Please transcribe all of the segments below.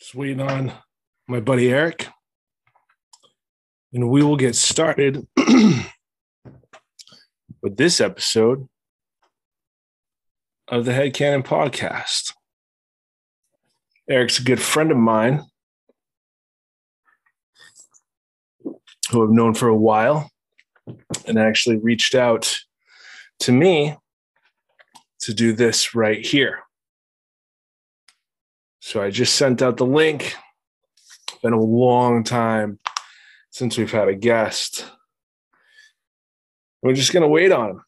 Just waiting on my buddy Eric. And we will get started with this episode of the Head Cannon Podcast. Eric's a good friend of mine who I've known for a while and actually reached out to me to do this right here. So I just sent out the link. Been a long time since we've had a guest. We're just going to wait on him.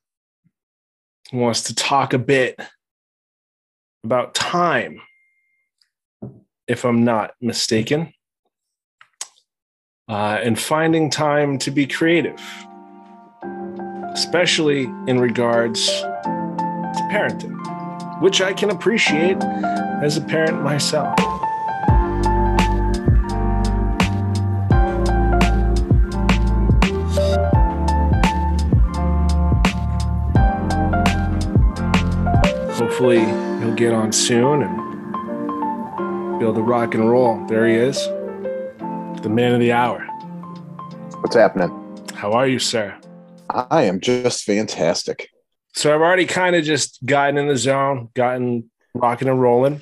He wants to talk a bit about time, if I'm not mistaken, uh, and finding time to be creative, especially in regards to parenting, which I can appreciate as a parent myself. Hopefully, he'll get on soon and be able to rock and roll. There he is, the man of the hour. What's happening? How are you, sir? I am just fantastic. So I've already kind of just gotten in the zone, gotten rocking and rolling.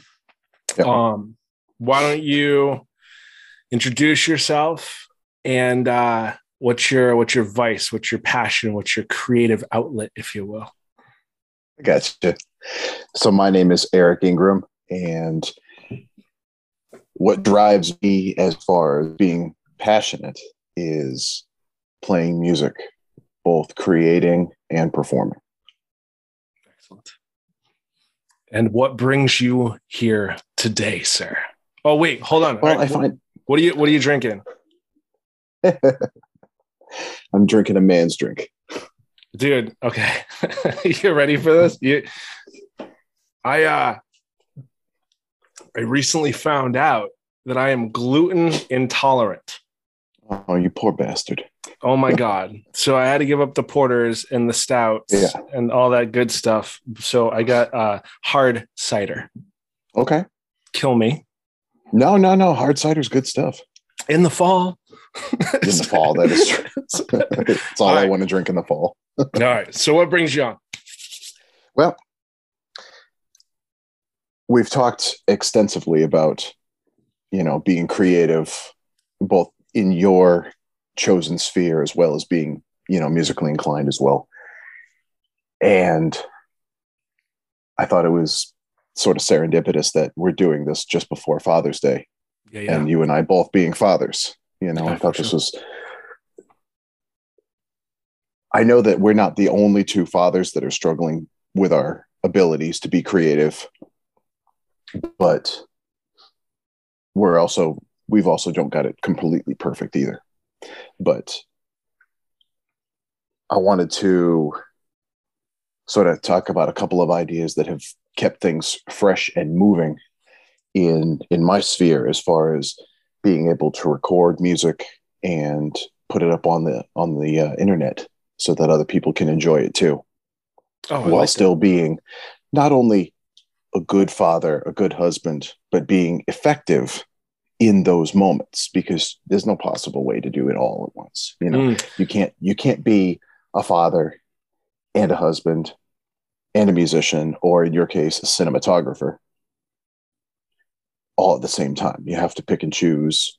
Yep. Um, why don't you introduce yourself and uh, what's your what's your vice, what's your passion, what's your creative outlet, if you will? I gotcha. So my name is Eric Ingram, and what drives me as far as being passionate is playing music, both creating and performing. Excellent. And what brings you here today, sir? Oh wait, hold on. Well, right, I find what are you what are you drinking? I'm drinking a man's drink. dude okay you ready for this you i uh i recently found out that i am gluten intolerant Oh, you poor bastard. Oh my god so i had to give up the porters and the stouts Yeah. and all that good stuff so i got uh hard cider Okay. kill me No, no, no. Hard cider's good stuff. in the fall In the fall, that is true. it's all All I right. want to drink in the fall. all right so what brings you on Well, we've talked extensively about, you know, being creative, both in your chosen sphere as well as being, you know, musically inclined as well. And I thought it was sort of serendipitous that we're doing this just before Father's Day, yeah yeah and you and I both being fathers. You know, Yeah, I thought this sure. was. I know that we're not the only two fathers that are struggling with our abilities to be creative, but we're also we've also don't got it completely perfect either. But I wanted to sort of talk about a couple of ideas that have kept things fresh and moving in in my sphere as far as being able to record music and put it up on the on the uh, internet so that other people can enjoy it too oh while like that. still being not only a good father a good husband but being effective in those moments because there's no possible way to do it all at once you know? Mm, you can't you can't be a father and a husband and a musician or in your case a cinematographer all at the same time. You have to pick and choose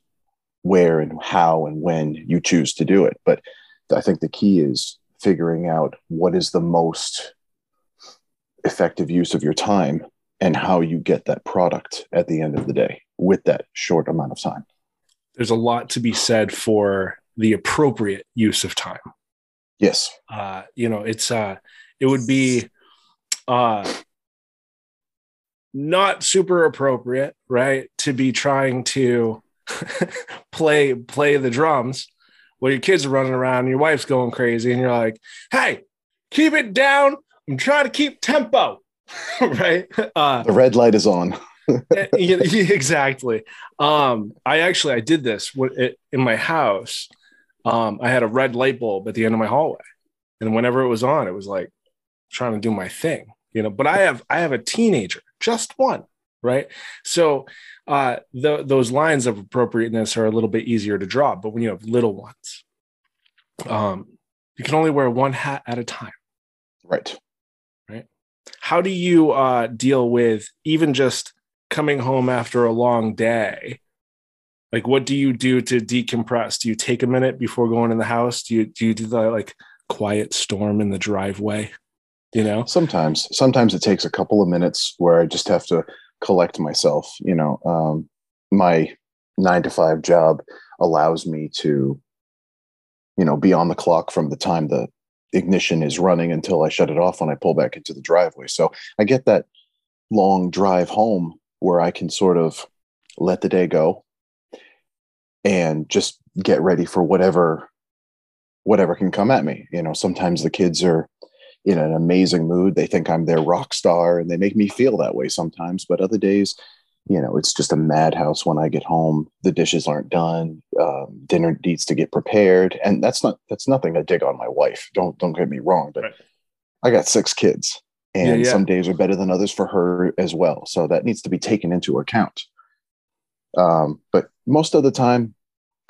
where and how and when you choose to do it. But i think the key is figuring out what is the most effective use of your time and how you get that product at the end of the day with that short amount of time. There's a lot to be said for the appropriate use of time. Yes. Uh you know it's uh it would be uh not super appropriate right to be trying to play play the drums while your kids are running around and your wife's going crazy and you're like hey keep it down. I'm trying to keep tempo. Right? Uh the red light is on exactly. Um, I actually I did this in my house. Um, I had a red light bulb at the end of my hallway, and whenever it was on, it was like trying to do my thing, you know. But I have I have a teenager, just one, right? So uh, the, those lines of appropriateness are a little bit easier to draw. But when you have little ones, um, you can only wear one hat at a time. Right. Right. How do you uh, deal with even just coming home after a long day? Like, what do you do to decompress? Do you take a minute before going in the house? Do you do you do the like quiet storm in the driveway? You know, sometimes sometimes it takes a couple of minutes where I just have to collect myself. You know, um, my nine to five job allows me to, you know, be on the clock from the time the ignition is running until I shut it off when I pull back into the driveway. So I get that long drive home where I can sort of let the day go and just get ready for whatever whatever can come at me. You know, sometimes the kids are in an amazing mood. They think I'm their rock star and they make me feel that way sometimes. But other days, you know, it's just a madhouse when I get home. The dishes aren't done. Um, dinner needs to get prepared, and that's not that's nothing to dig on my wife. Don't don't get me wrong, but right. I got six kids, and yeah, yeah. some days are better than others for her as well. So that needs to be taken into account. Um, but most of the time,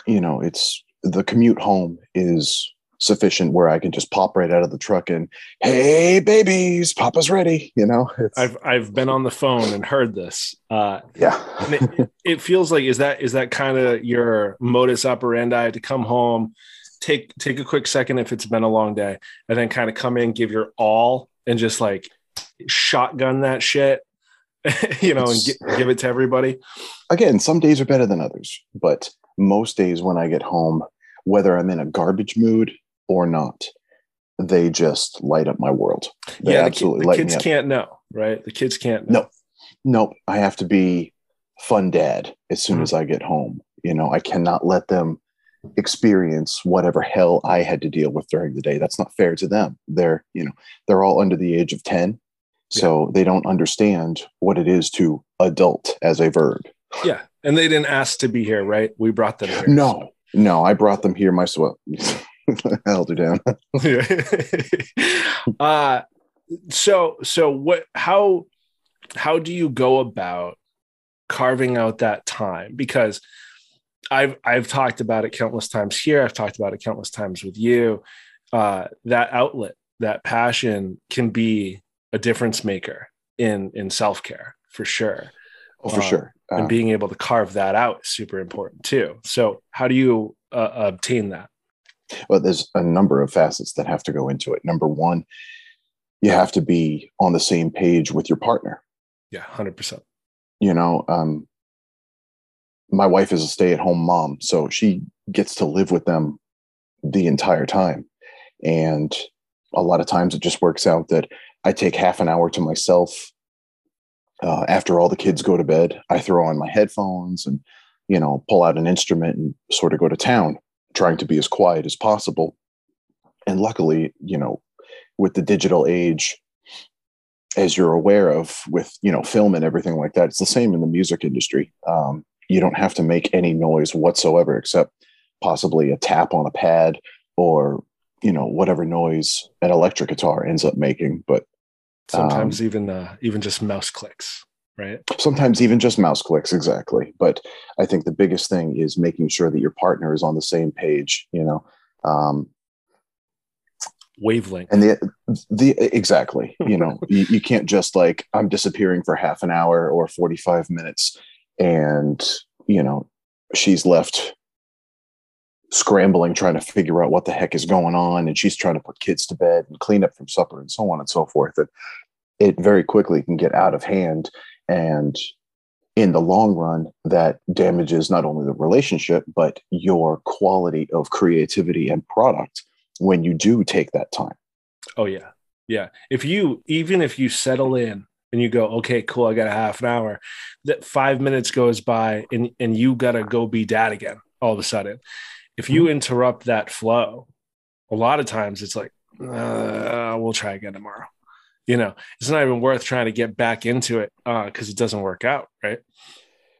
you know, it's the commute home is sufficient where I can just pop right out of the truck and hey babies, Papa's ready. You know, it's, I've I've been on the phone and heard this. Uh, yeah, it, it, feels like is that is that kind of your modus operandi to come home, take take a quick second if it's been a long day, and then kind of come in, give your all, and just like shotgun that shit. you know, and give it to everybody. Again, some days are better than others, but most days when I get home, whether I'm in a garbage mood or not, they just light up my world. They yeah, absolutely. The, the kids can't know, right? The kids can't. Know. No, no. I have to be fun dad as soon mm-hmm. as I get home. You know, I cannot let them experience whatever hell I had to deal with during the day. That's not fair to them. They're, you know, they're all under the age of 10. So yeah. they don't understand what it is to adult as a verb. Yeah. And they didn't ask to be here, right? We brought them here. No, so. no, I brought them here myself. held her down. uh so so what how how do you go about carving out that time? Because I've I've talked about it countless times here. I've talked about it countless times with you. Uh, that outlet, that passion, can be a difference maker in in self care for sure. Oh, for uh, sure. Uh, and being able to carve that out is super important too. So, how do you uh, obtain that? Well, there's a number of facets that have to go into it. Number one, you have to be on the same page with your partner. Yeah, hundred percent. You know, um, my wife is a stay-at-home mom, so she gets to live with them the entire time, and a lot of times it just works out that I take half an hour to myself uh, after all the kids go to bed. I throw on my headphones and you know pull out an instrument and sort of go to town trying to be as quiet as possible. And luckily, you know, with the digital age, as you're aware of with you know film and everything like that, it's the same in the music industry. Um, you don't have to make any noise whatsoever except possibly a tap on a pad or you know whatever noise an electric guitar ends up making. But sometimes um, even uh, even just mouse clicks right sometimes even just mouse clicks exactly but i think the biggest thing is making sure that your partner is on the same page you know um, wavelength and the the exactly you know you, you can't just like i'm disappearing for half an hour or 45 minutes and you know she's left scrambling trying to figure out what the heck is going on and she's trying to put kids to bed and clean up from supper and so on and so forth and it very quickly can get out of hand and in the long run, that damages not only the relationship, but your quality of creativity and product when you do take that time. Oh, yeah. Yeah. If you, even if you settle in and you go, okay, cool, I got a half an hour, that five minutes goes by and, and you got to go be dad again all of a sudden. If you mm-hmm. interrupt that flow, a lot of times it's like, uh, we'll try again tomorrow. You know it's not even worth trying to get back into it because uh, it doesn't work out right?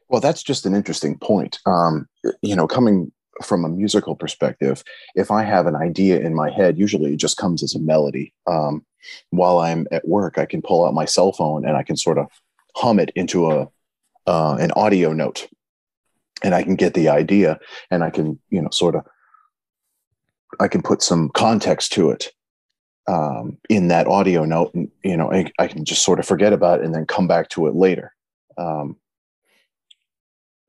Well that's just an interesting point. Um, you know coming from a musical perspective if i have an idea in my head usually it just comes as a melody. Um, while i'm at work i can pull out my cell phone and i can sort of hum it into a uh, an audio note and I can get the idea and I can, you know, sort of, I can put some context to it um, in that audio note and, you know, I, I, can just sort of forget about it and then come back to it later. Um,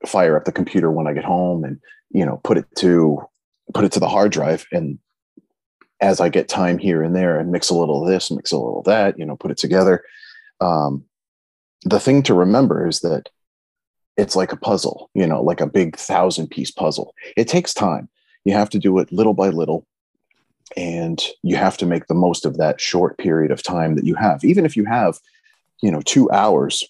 fire up the computer when I get home and, you know, put it to, put it to the hard drive and as I get time here and there and mix a little of this, mix a little of that, you know, put it together. Um, the thing to remember is that it's like a puzzle, you know, like a big thousand piece puzzle. It takes time. You have to do it little by little. And you have to make the most of that short period of time that you have. Even if you have, you know, two hours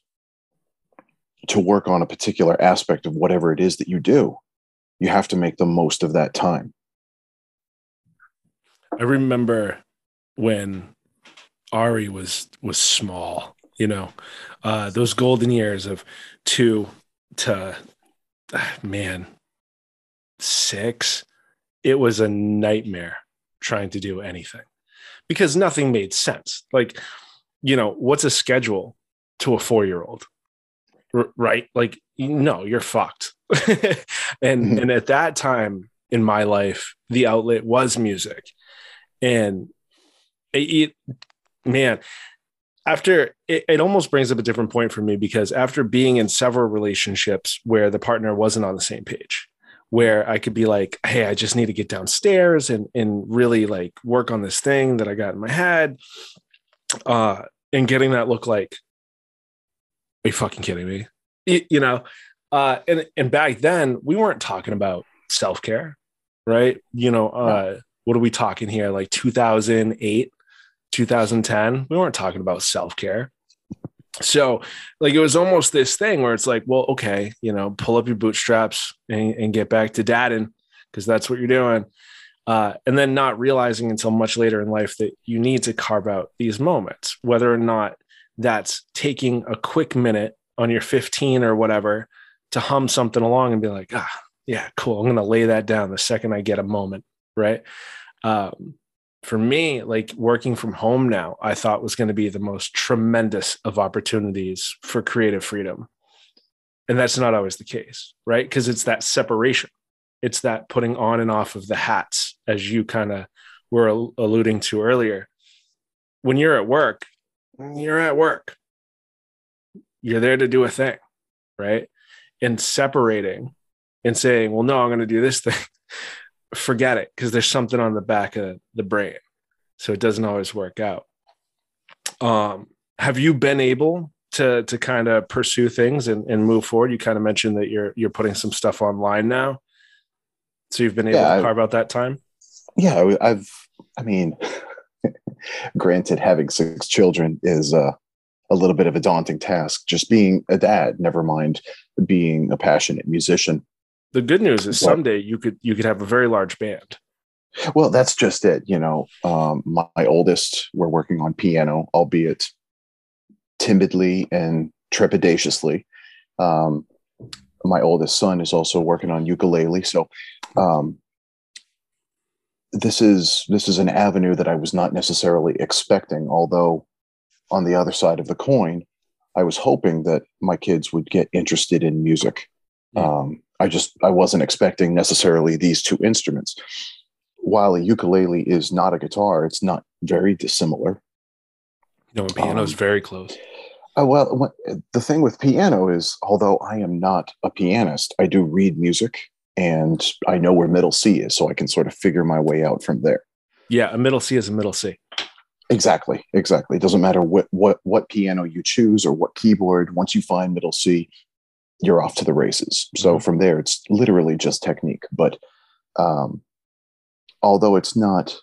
to work on a particular aspect of whatever it is that you do, you have to make the most of that time. I remember when Ari was was small, you know, uh, those golden years of two to man six it was a nightmare trying to do anything because nothing made sense. Like you know what's a schedule to a four year old R- right? Like no you're fucked. And mm-hmm. and at that time in my life the outlet was music and it, it man after it, it almost brings up a different point for me because after being in several relationships where the partner wasn't on the same page where I could be like, hey, I just need to get downstairs and and really like work on this thing that I got in my head. Uh, and getting that look like, are you fucking kidding me? You, you know, uh, and and back then we weren't talking about self care, right? You know, uh, what are we talking here? Like 2008, 2010, we weren't talking about self care. So, like, it was almost this thing where it's like, well, okay, you know, pull up your bootstraps and, and get back to dadding because that's what you're doing. Uh, and then not realizing until much later in life that you need to carve out these moments, whether or not that's taking a quick minute on your 15 or whatever to hum something along and be like, ah, yeah, cool. I'm going to lay that down the second I get a moment. Right. Um, for me, like working from home now, I thought was going to be the most tremendous of opportunities for creative freedom. And that's not always the case, right? Because it's that separation, it's that putting on and off of the hats, as you kind of were alluding to earlier. When you're at work, you're at work, you're there to do a thing, right? And separating and saying, well, no, I'm going to do this thing forget it because there's something on the back of the brain. So it doesn't always work out. Um, have you been able to to kind of pursue things and, and move forward? You kind of mentioned that you're you're putting some stuff online now. So you've been able yeah, to carve out that time? Yeah, I've I mean, granted, having six children is uh, a little bit of a daunting task. Just being a dad, never mind being a passionate musician the good news is someday you could you could have a very large band. Well that's just it you know um, my, my, oldest we're working on piano albeit timidly and trepidatiously. Um, my oldest son is also working on ukulele so um, this is this is an avenue that i was not necessarily expecting although on the other side of the coin i was hoping that my kids would get interested in music. Um, I just I wasn't expecting necessarily these two instruments. While a ukulele is not a guitar, it's not very dissimilar. No, piano is um, very close. Uh, well, what, the thing with piano is, although I am not a pianist, I do read music and I know where middle C is, so I can sort of figure my way out from there. Yeah, a middle C is a middle C. Exactly, exactly. It doesn't matter what what what piano you choose or what keyboard. Once you find middle C, you're off to the races. So mm-hmm. from there, it's literally just technique. But um, although it's not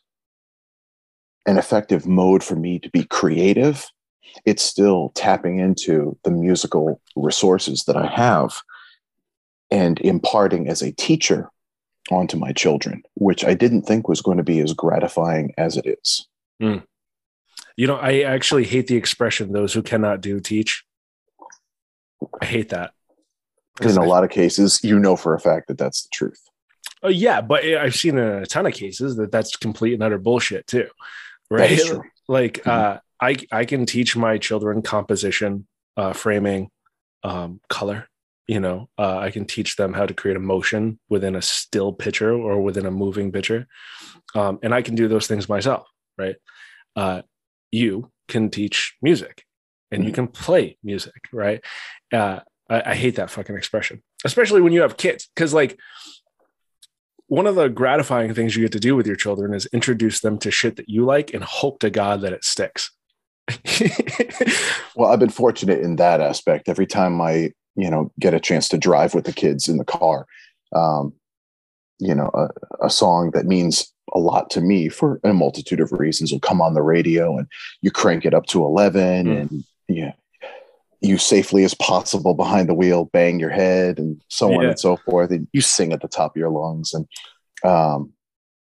an effective mode for me to be creative, it's still tapping into the musical resources that I have and imparting as a teacher onto my children, which I didn't think was going to be as gratifying as it is. Mm. You know, I actually hate the expression those who cannot do teach. I hate that in a lot of cases, you know for a fact that that's the truth. Oh yeah, but I've seen in a ton of cases that that's complete and utter bullshit too. Right? Like mm-hmm. uh, I I can teach my children composition, uh, framing, um, color, you know, uh, I can teach them how to create emotion within a still picture or within a moving picture. Um, and I can do those things myself, right? Uh, you can teach music and you can play music, right? I, I hate that fucking expression, especially when you have kids, because like one of the gratifying things you get to do with your children is introduce them to shit that you like and hope to God that it sticks. well, I've been fortunate in that aspect. Every time I, you know, get a chance to drive with the kids in the car, um, you know, a, a song that means a lot to me for a multitude of reasons will come on the radio and you crank it up to 11 mm. and yeah, you safely as possible behind the wheel, bang your head and so on and so forth. And you sing at the top of your lungs. And, um,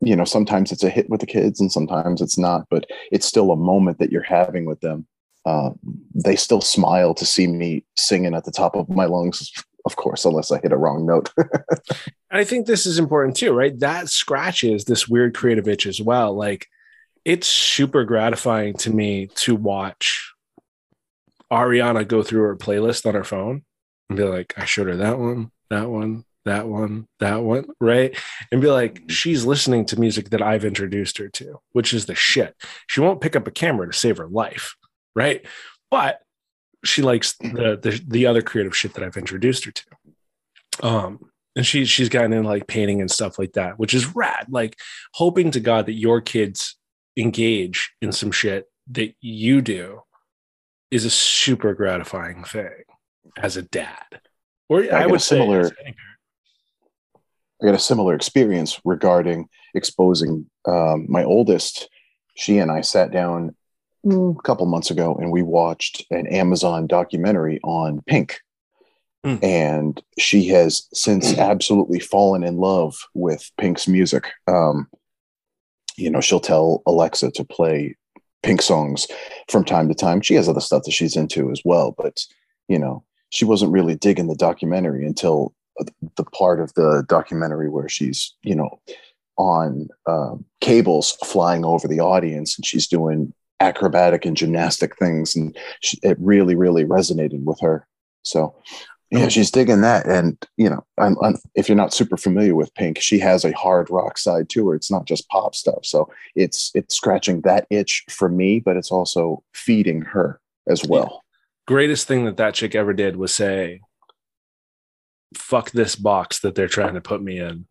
you know, sometimes it's a hit with the kids and sometimes it's not, but it's still a moment that you're having with them. Uh, they still smile to see me singing at the top of my lungs, of course, unless I hit a wrong note. I think this is important too, right? That scratches this weird creative itch as well. Like, it's super gratifying to me to watch Ariana go through her playlist on her phone and be like, I showed her that one, that one, that one, that one, right? And be like, mm-hmm. she's listening to music that I've introduced her to, which is the shit. She won't pick up a camera to save her life, right? But she likes mm-hmm. the the, the other creative shit that I've introduced her to. Um, and she she's gotten in like painting and stuff like that, which is rad. Like hoping to God that your kids engage in some shit that you do is a super gratifying thing as a dad. Or I, I would similar, say I got a similar experience regarding exposing um, my oldest. She and I sat down a couple months ago and we watched an Amazon documentary on Pink. Mm. And she has since absolutely fallen in love with Pink's music. Um, you know, she'll tell Alexa to play Pink songs from time to time. She has other stuff that she's into as well, but you know, she wasn't really digging the documentary until the part of the documentary where she's, you know, on um, cables flying over the audience and she's doing acrobatic and gymnastic things, and she, it really, really resonated with her. So yeah, she's digging that. And, you know, I'm, I'm, if you're not super familiar with Pink, she has a hard rock side to her. It's not just pop stuff. So it's, it's scratching that itch for me, but it's also feeding her as well. Yeah. Greatest thing that that chick ever did was say, fuck this box that they're trying to put me in.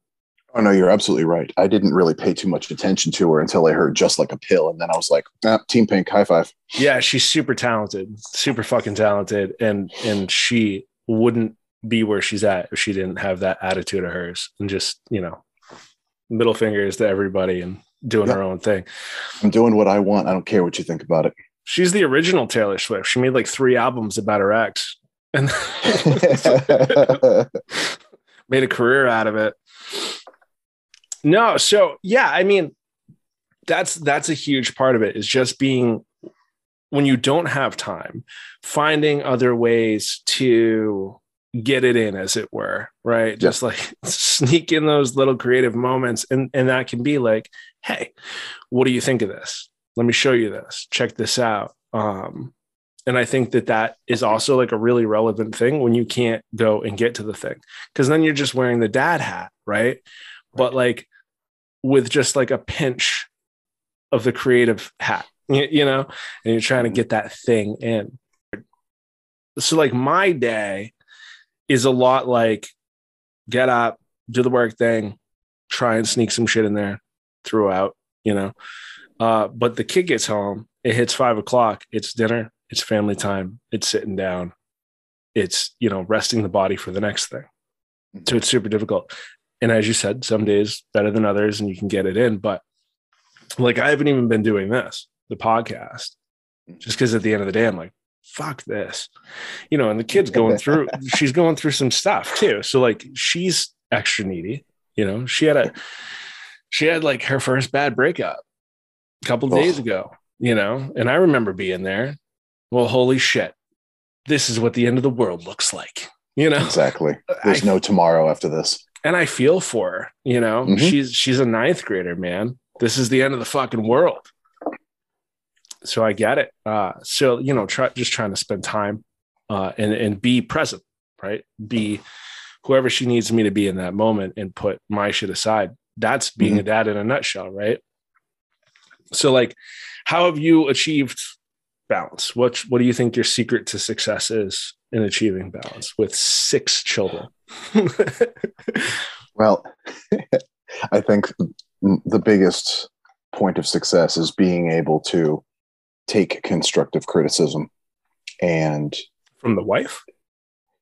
Oh no, you're absolutely right. I didn't really pay too much attention to her until I heard just like a pill, and then I was like, ah, "Team Pink, high five. Yeah, she's super talented, super fucking talented, and and she wouldn't be where she's at if she didn't have that attitude of hers and just, you know, middle fingers to everybody and doing her own thing. I'm doing what I want. I don't care what you think about it. She's the original Taylor Swift. She made like three albums about her ex and made a career out of it. No, so yeah, I mean, that's that's a huge part of it is just being when you don't have time, finding other ways to get it in, as it were, right? Yeah. Just like sneak in those little creative moments. And, and that can be like, hey, what do you think of this? Let me show you this. Check this out. Um, and I think that that is also like a really relevant thing when you can't go and get to the thing, because then you're just wearing the dad hat, right? right? But like with just like a pinch of the creative hat, you know, and you're trying to get that thing in. So, like, my day is a lot like get up, do the work thing, try and sneak some shit in there throughout, you know. Uh, but the kid gets home, it hits five o'clock, it's dinner, it's family time, it's sitting down, it's, you know, resting the body for the next thing. So it's super difficult. And as you said, some days better than others, and you can get it in. But like, I haven't even been doing this the podcast just because at the end of the day, I'm like, fuck this, you know, and the kid's going through, she's going through some stuff too. So like she's extra needy, you know, she had a, she had like her first bad breakup a couple days ago, you know, and I remember being there. Well, holy shit, this is what the end of the world looks like, you know? Exactly. There's I, no tomorrow after this. And I feel for her, you know, mm-hmm. she's, she's a ninth grader, man. This is the end of the fucking world so I get it. Uh, so you know, try just trying to spend time uh, and and be present, right? Be whoever she needs me to be in that moment and put my shit aside. That's being Mhm. a dad in a nutshell, right? So, like, how have you achieved balance? What What do you think your secret to success is in achieving balance with six children? Well, I think the biggest point of success is being able to take constructive criticism and From the wife?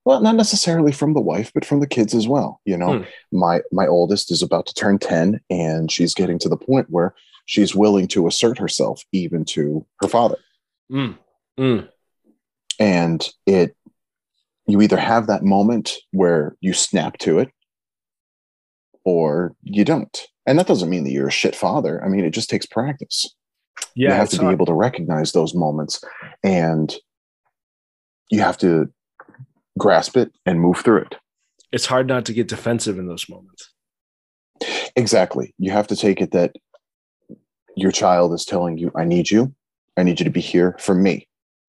well not necessarily from the wife but from the kids as well you know Hmm. my my oldest is about to turn 10 and she's getting to the point where she's willing to assert herself even to her father Mm. Mm. and it you either have that moment where you snap to it or you don't and that doesn't mean that you're a shit father i mean it just takes practice Yeah, you have to be hard. able to recognize those moments and you have to grasp it and move through it it's hard not to get defensive in those moments. exactly you have to take it that your child is telling you i need you i need you to be here for me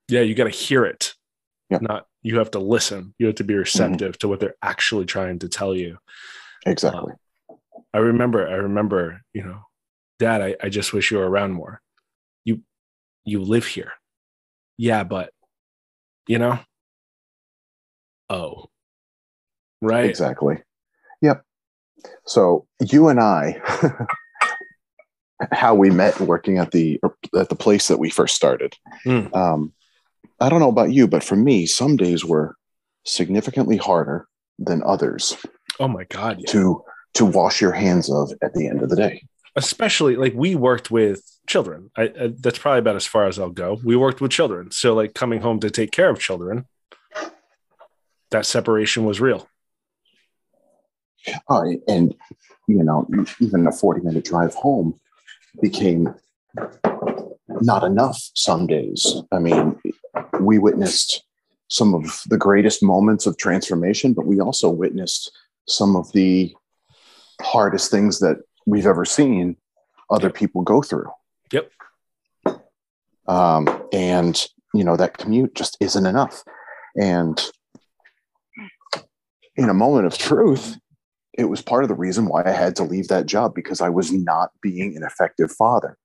Yeah, you got to hear it. Yeah. Not you have to listen. You have to be receptive to what they're actually trying to tell you. exactly um, I remember, I remember, you know, Dad, I, I just wish you were around more. You live here. Yeah, but you know. Oh. Right. exactly yep so you and i how we met working at the at the place that we first started Hmm. um, i don't know about you but for me some days were significantly harder than others Oh my God. Yeah. to to wash your hands of at the end of the day especially like we worked with children. I, I that's probably about as far as I'll go. We worked with children, so like coming home to take care of children, that separation was real. uh, and you know even a 40 minute drive home became not enough some days i mean we witnessed some of the greatest moments of transformation but we also witnessed some of the hardest things that we've ever seen other people go through. Um, and you know that commute just isn't enough and in a moment of truth it was part of the reason why I had to leave that job because I was not being an effective father.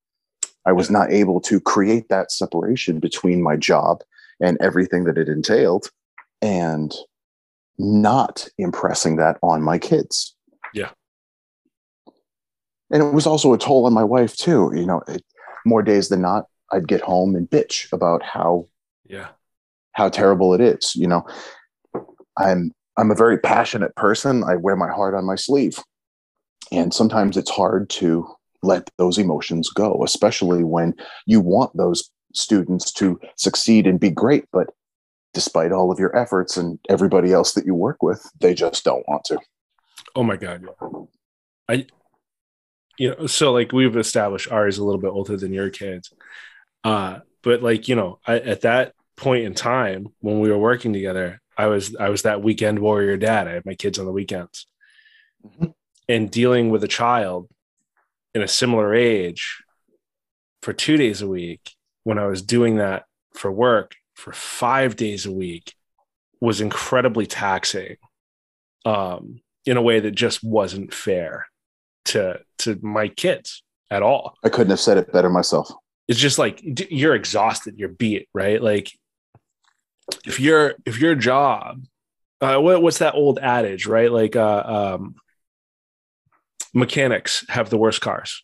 I was not able to create that separation between my job and everything that it entailed and not impressing that on my kids. Yeah. And it was also a toll on my wife too. You know, it, more days than not, I'd get home and bitch about how Yeah. how terrible it is. You know, I'm I'm a very passionate person. I wear my heart on my sleeve. And sometimes it's hard to let those emotions go, especially when you want those students to succeed and be great. But despite all of your efforts and everybody else that you work with, they just don't want to. Oh my God. I, you know, so like we've established Ari's a little bit older than your kids. Uh, but like, you know, I, at that point in time when we were working together, I was, I was that weekend warrior dad. I had my kids on the weekends Mhm. and dealing with a child in a similar age for two days a week when I was doing that for work for five days a week was incredibly taxing um, in a way that just wasn't fair to to my kids at all. I couldn't have said it better myself. It's just like you're exhausted, you're beat, right? Like if your if your job, uh, what, what's that old adage, right? Like uh, um, mechanics have the worst cars,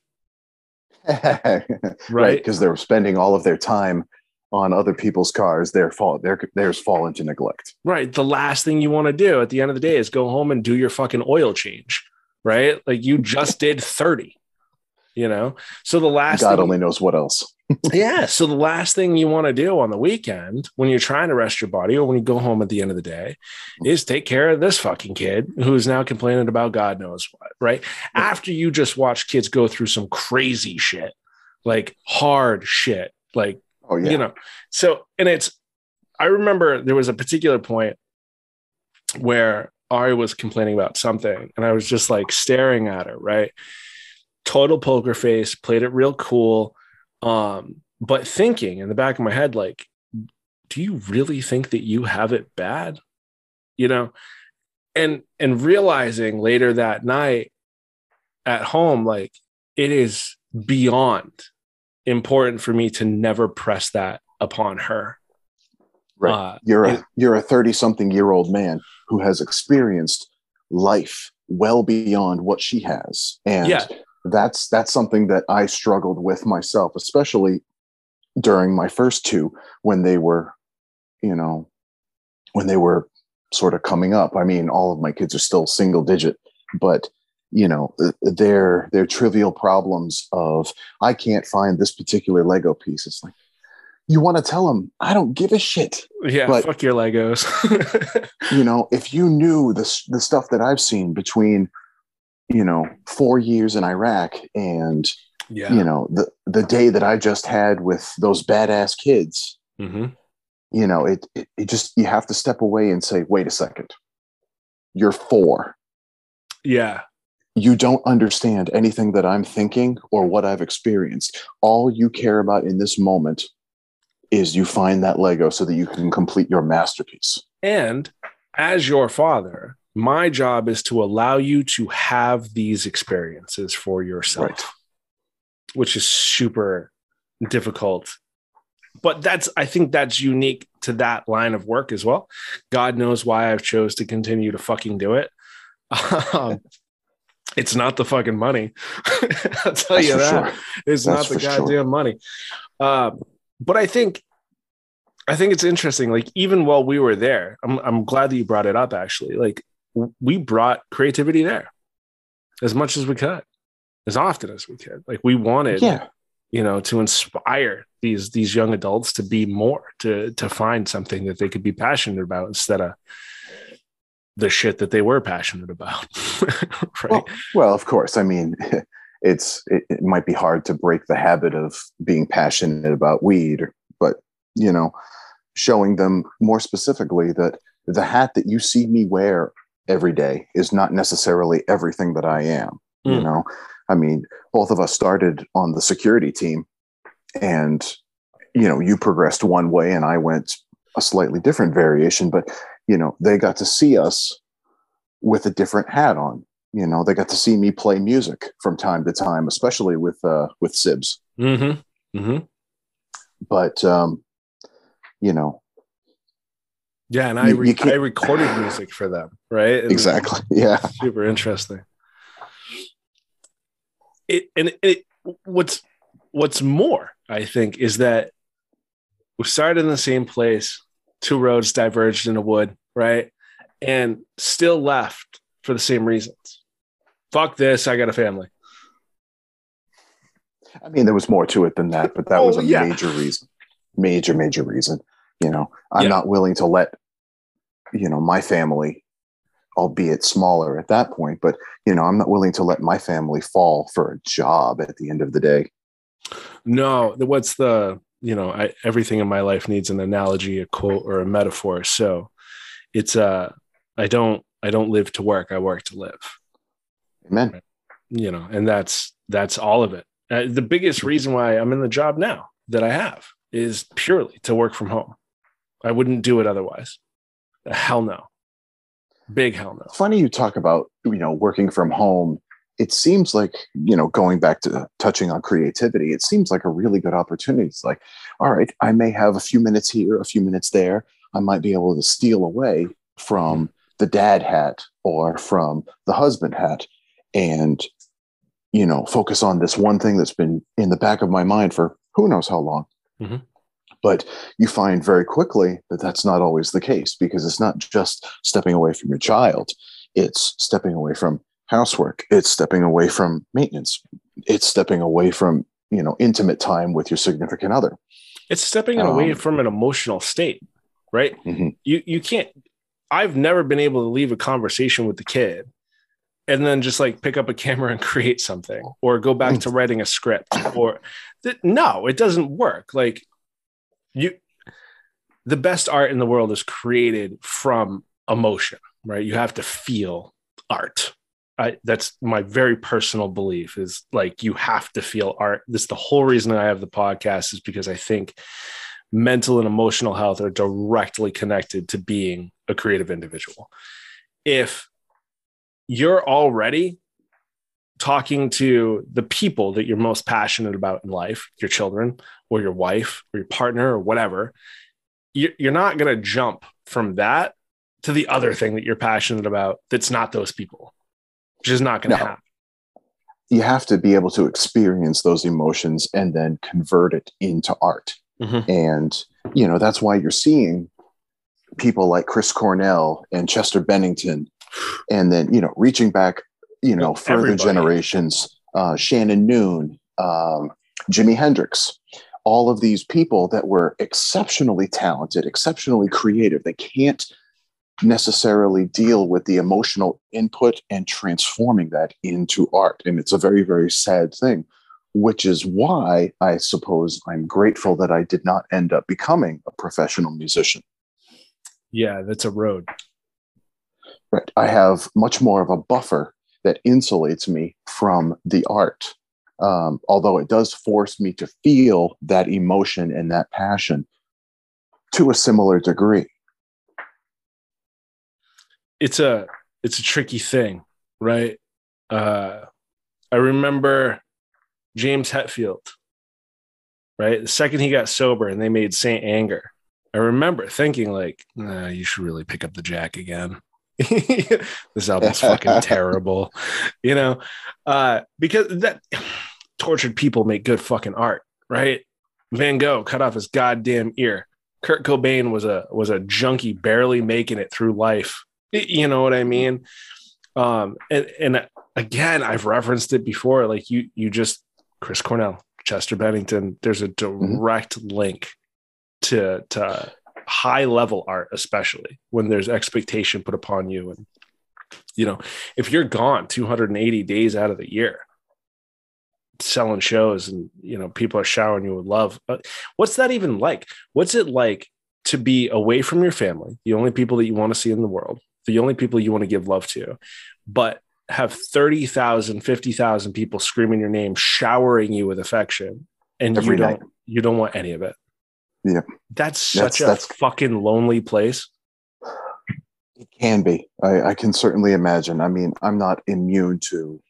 right. Because they're spending all of their time on other people's cars. Their fall, their, theirs fall into neglect. Right. The last thing you want to do at the end of the day is go home and do your fucking oil change, right? Like you just did 30, you know? So the last God thing, only knows what else. yeah. So the last thing you want to do on the weekend when you're trying to rest your body or when you go home at the end of the day is take care of this fucking kid who's now complaining about God knows what, right? After you just watch kids go through some crazy shit, like hard shit, like Oh yeah. you know so and it's i remember there was a particular point where ari was complaining about something and i was just like staring at her right total poker face played it real cool um but thinking in the back of my head like do you really think that you have it bad you know and and realizing later that night at home like it is beyond important for me to never press that upon her Right. Uh, you're a it- you're a 30 something year old man who has experienced life well beyond what she has. And Yeah. That's that's something that I struggled with myself, especially during my first two when they were, you know, when they were sort of coming up. I mean, all of my kids are still single digit, but you know, th- their their trivial problems of I can't find this particular Lego piece. It's like you want to tell them, I don't give a shit yeah but- fuck your legos you know, if you knew the the stuff that I've seen between, you know, four years in Iraq and yeah you know the the day that I just had with those badass kids, hmm you know, it, it it just you have to step away and say, wait a second, you're four. yeah You don't understand anything that I'm thinking or what I've experienced. All you care about in this moment is you find that Lego so that you can complete your masterpiece. And as your father, my job is to allow you to have these experiences for yourself, Right. which is super difficult. But that's, I think that's unique to that line of work as well. God knows why I've chose to continue to fucking do it. Um, it's not the fucking money. I'll tell That's you that. sure. It's That's not the for sure. goddamn money. Uh, but I think, I think it's interesting. Like even while we were there, I'm I'm glad that you brought it up. Actually, like we brought creativity there as much as we could, as often as we could. Like we wanted, Yeah. you know, to inspire these these young adults to be more, to to find something that they could be passionate about instead of the shit that they were passionate about. right? Well, well, of course. I mean, it's it, it might be hard to break the habit of being passionate about weed, but you know, showing them more specifically that the hat that you see me wear every day is not necessarily everything that I am. You Mm. know, I mean, both of us started on the security team, and you know, you progressed one way, and I went a slightly different variation, but you know, they got to see us with a different hat on you know they got to see me play music from time to time especially with uh with sibs mm-hmm. Mm-hmm. but um you know Yeah, and I re- I recorded music for them, right? And exactly yeah super interesting. It and it what's what's more, I think, is that we started in the same place, two roads diverged in a wood, right? And still left for the same reasons. Fuck this, I got a family. i mean there was more to it than that but that Oh, was a yeah. major reason major major reason you know i'm Yeah. not willing to let you know my family albeit smaller at that point but you know i'm not willing to let my family fall for a job at the end of the day No, the- what's the you know, I everything in my life needs an analogy, a quote, or a metaphor. So it's uh I don't I don't live to work, I work to live. amen you know and that's that's all of it uh, the biggest reason why i'm in the job now that i have is purely to work from home i wouldn't do it otherwise. Hell no. Big hell no. Funny you talk about you know working from home. It seems like you know going back to touching on creativity it seems like a really good opportunity. It's like all right i may have a few minutes here a few minutes there. I might be able to steal away from the dad hat or from the husband hat and you know focus on this one thing that's been in the back of my mind for who knows how long. Mhm. But you find very quickly that that's not always the case because it's not just stepping away from your child. It's stepping away from housework. It's stepping away from maintenance. It's stepping away from you know intimate time with your significant other. It's stepping away Um, from an emotional state right? Mhm. you you can't i've never been able to leave a conversation with the kid and then just like pick up a camera and create something or go back to writing a script or th- no it doesn't work. Like you the best art in the world is created from emotion right? You have to feel art. I, that's my very personal belief is like you have to feel art. This the whole reason i have the podcast is because i think mental and emotional health are directly connected to being a creative individual. If you're already talking to the people that you're most passionate about in life, your children or your wife or your partner or whatever, you're not going to jump from that to the other thing that you're passionate about that's not those people, which is not going to no. happen. You have to be able to experience those emotions and then convert it into art. Mm-hmm. And, you know, that's why you're seeing people like Chris Cornell and Chester Bennington, and then, you know, reaching back, you know, further Everybody. generations, uh, Shannon Hoon, um, Jimi Hendrix, all of these people that were exceptionally talented, exceptionally creative. They can't necessarily deal with the emotional input and transforming that into art. And it's a very, very sad thing, which is why I suppose I'm grateful that I did not end up becoming a professional musician. Yeah, that's a road. Right. I have much more of a buffer that insulates me from the art. Um, although it does force me to feel that emotion and that passion to a similar degree it's a it's a tricky thing, right? Uh, I remember James Hetfield, right? The second he got sober and they made Saint Anger, I remember thinking like, nah, you should really pick up the jack again. this album's fucking terrible, you know, uh, because that tortured people make good fucking art, right? Van Gogh cut off his goddamn ear. Kurt Cobain was a was a junkie barely making it through life you know what I mean? Um, and and again, I've referenced it before. Like you, you just Chris Cornell, Chester Bennington. There's a mm-hmm. direct mm-hmm. link to to high level art, especially when there's expectation put upon you. And you know, if you're gone 280 days out of the year, selling shows, and you know people are showering you with love, uh, what's that even like? What's it like to be away from your family, the only people that you want to see in the world? the only people you want to give love to, but have 30,000, 50,000 people screaming your name, showering you with affection, and Every you don't you don't want any of it. Yeah. That's such that's, a that's, fucking lonely place. It can be. I, I can certainly imagine. I mean, I'm not immune to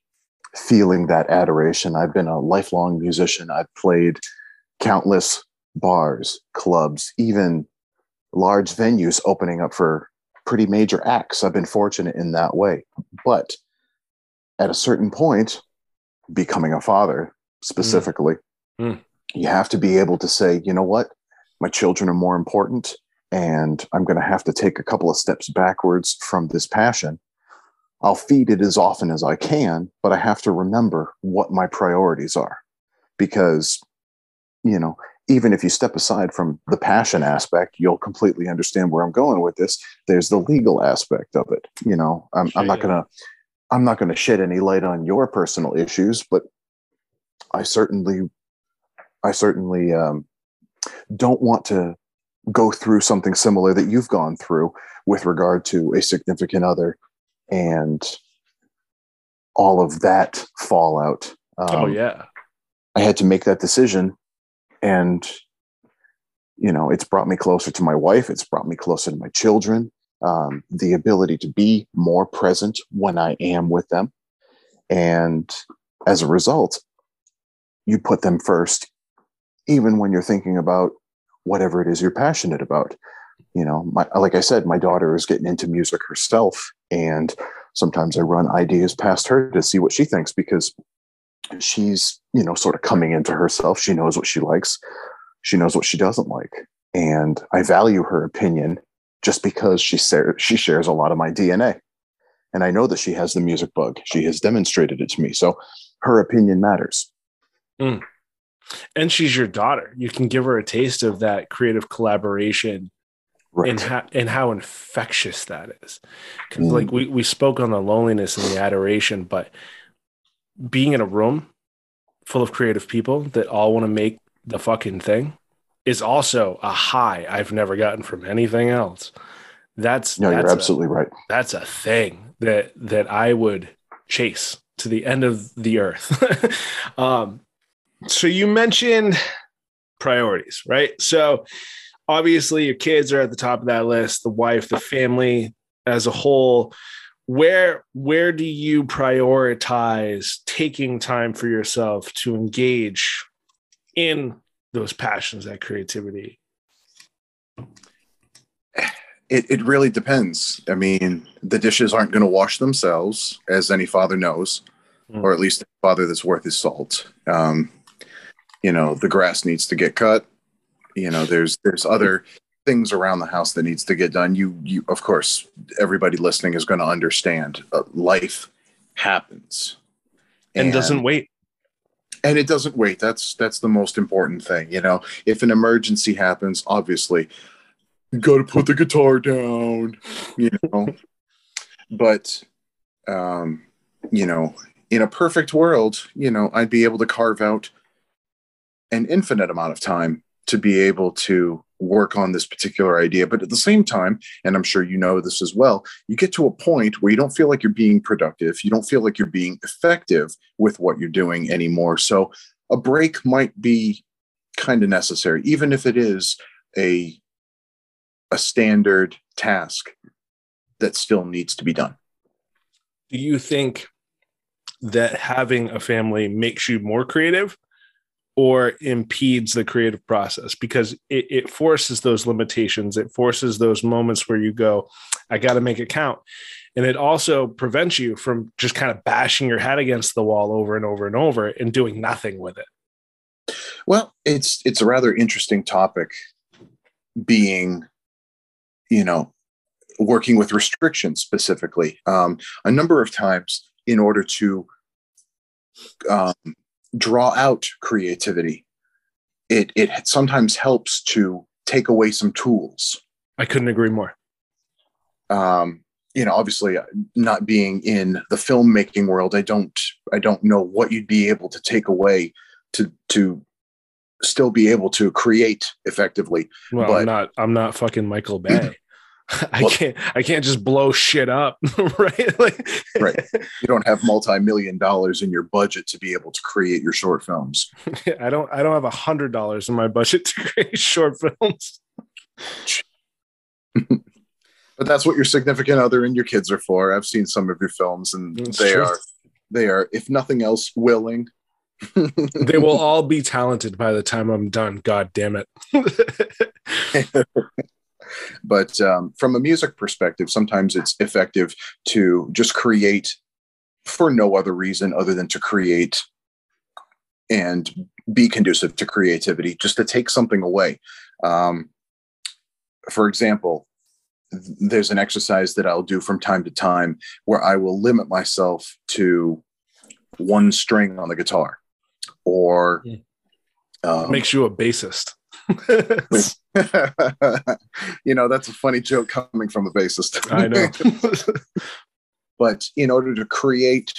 feeling that adoration. I've been a lifelong musician. I've played countless bars, clubs, even large venues opening up for pretty major acts. I've been fortunate in that way. But at a certain point, becoming a father specifically, mm. Mm. you have to be able to say, you know what, my children are more important, and I'm going to have to take a couple of steps backwards from this passion. I'll feed it as often as I can, but I have to remember what my priorities are because, you know, even if you step aside from the passion aspect, you'll completely understand where I'm going with this. There's the legal aspect of it. You know, I'm, I'm not gonna, I'm not gonna shed any light on your personal issues, but I certainly, I certainly um, don't want to go through something similar that you've gone through with regard to a significant other and all of that fallout. Oh, um, oh yeah, I had to make that decision and you know it's brought me closer to my wife. It's brought me closer to my children. Um, the ability to be more present when i am with them. And as a result you put them first even when you're thinking about whatever it is you're passionate about. You know my, like i said my daughter is getting into music herself and sometimes i run ideas past her to see what she thinks because she's you know sort of coming into herself. She knows what she likes. She knows what she doesn't like. And i value her opinion just because she sa- she shares a lot of my dna and i know that she has the music bug. She has demonstrated it to me. So her opinion matters. Mm. And she's your daughter you can give her a taste of that creative collaboration right. and, how, and how infectious that is mm. like we, we spoke on the loneliness and the adoration but being in a room full of creative people that all want to make the fucking thing is also a high I've never gotten from anything else. That's no, that's you're absolutely a, right. That's a thing that that I would chase to the end of the earth. um, so you mentioned priorities, right? So obviously your kids are at the top of that list, the wife, the family as a whole. Where where do you prioritize taking time for yourself to engage in those passions, that creativity? It, it really depends. I mean, the dishes aren't going to wash themselves, as any father knows, mm. or at least a father that's worth his salt. Um, you know, the grass needs to get cut. You know, there's there's other things around the house that needs to get done. You you of course, everybody listening is going to understand. Uh, life happens and, and doesn't wait and it doesn't wait that's that's the most important thing you know if an emergency happens obviously you got to put the guitar down, you know. but, um, you know, in a perfect world, you know, I'd be able to carve out an infinite amount of time to be able to work on this particular idea. But at the same time, and I'm sure you know this as well, you get to a point where you don't feel like you're being productive. You don't feel like you're being effective with what you're doing anymore. So a break might be kind of necessary, even if it is a a standard task that still needs to be done. Do you think that having a family makes you more creative or impedes the creative process? Because it, it forces those limitations, it forces those moments where you go, I got to make it count. And it also prevents you from just kind of bashing your head against the wall over and over and over and doing nothing with it. Well, it's it's a rather interesting topic being you know, working with restrictions specifically. Um, a number of times in order to um, draw out creativity, it it sometimes helps to take away some tools. I couldn't agree more. Um, you know, obviously, uh, not being in the filmmaking world, I don't I don't know what you'd be able to take away to to still be able to create effectively. Well, but, I'm not I'm not fucking Michael Bay. I well, can't I can't just blow shit up, right? Like, right. You don't have multi-million dollars in your budget to be able to create your short films. I don't I don't have a hundred dollars in my budget to create short films. but that's what your significant other and your kids are for. I've seen some of your films and that's they true. are they are, if nothing else, willing. they will all be talented by the time I'm done. God damn it. But um, from a music perspective, sometimes it's effective to just create for no other reason other than to create and be conducive to creativity, just to take something away. Um, for example, there's an exercise that I'll do from time to time where I will limit myself to one string on the guitar or um, makes you a bassist. you know, that's a funny joke coming from a bassist. I know. but in order to create,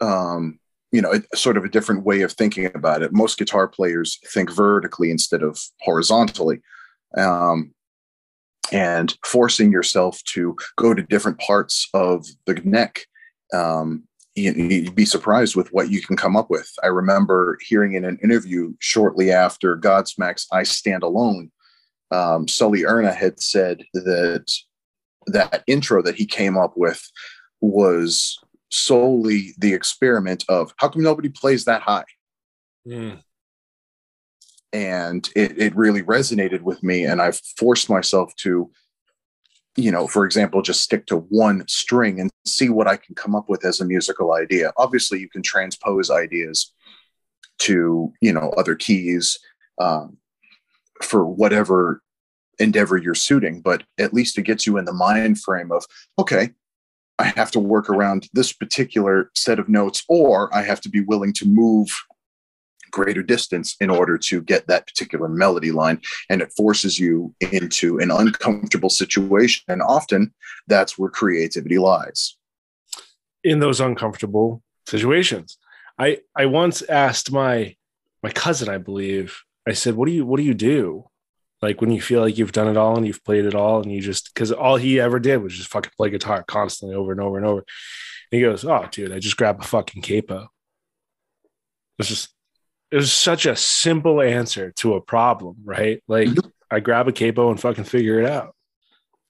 um, you know, sort of a different way of thinking about it, most guitar players think vertically instead of horizontally. Um, and forcing yourself to go to different parts of the neck um, you'd be surprised with what you can come up with. I remember hearing in an interview shortly after Godsmack's "I Stand Alone," um, Sully Erna had said that that intro that he came up with was solely the experiment of how come nobody plays that high. Mm. And it, it really resonated with me, and I've forced myself to you know, for example, just stick to one string and see what I can come up with as a musical idea. Obviously, you can transpose ideas to, you know, other keys um, for whatever endeavor you're suiting, but at least it gets you in the mind frame of, okay, I have to work around this particular set of notes, or I have to be willing to move greater distance in order to get that particular melody line. And it forces you into an uncomfortable situation. And often that's where creativity lies. In those uncomfortable situations. I, I once asked my my cousin, I believe, I said, What do you what do you do? Like when you feel like you've done it all and you've played it all and you just because all he ever did was just fucking play guitar constantly over and over and over. And he goes, Oh, dude, I just grab a fucking capo. It's just it was such a simple answer to a problem, right? Like Mhm. I grab a capo and fucking figure it out.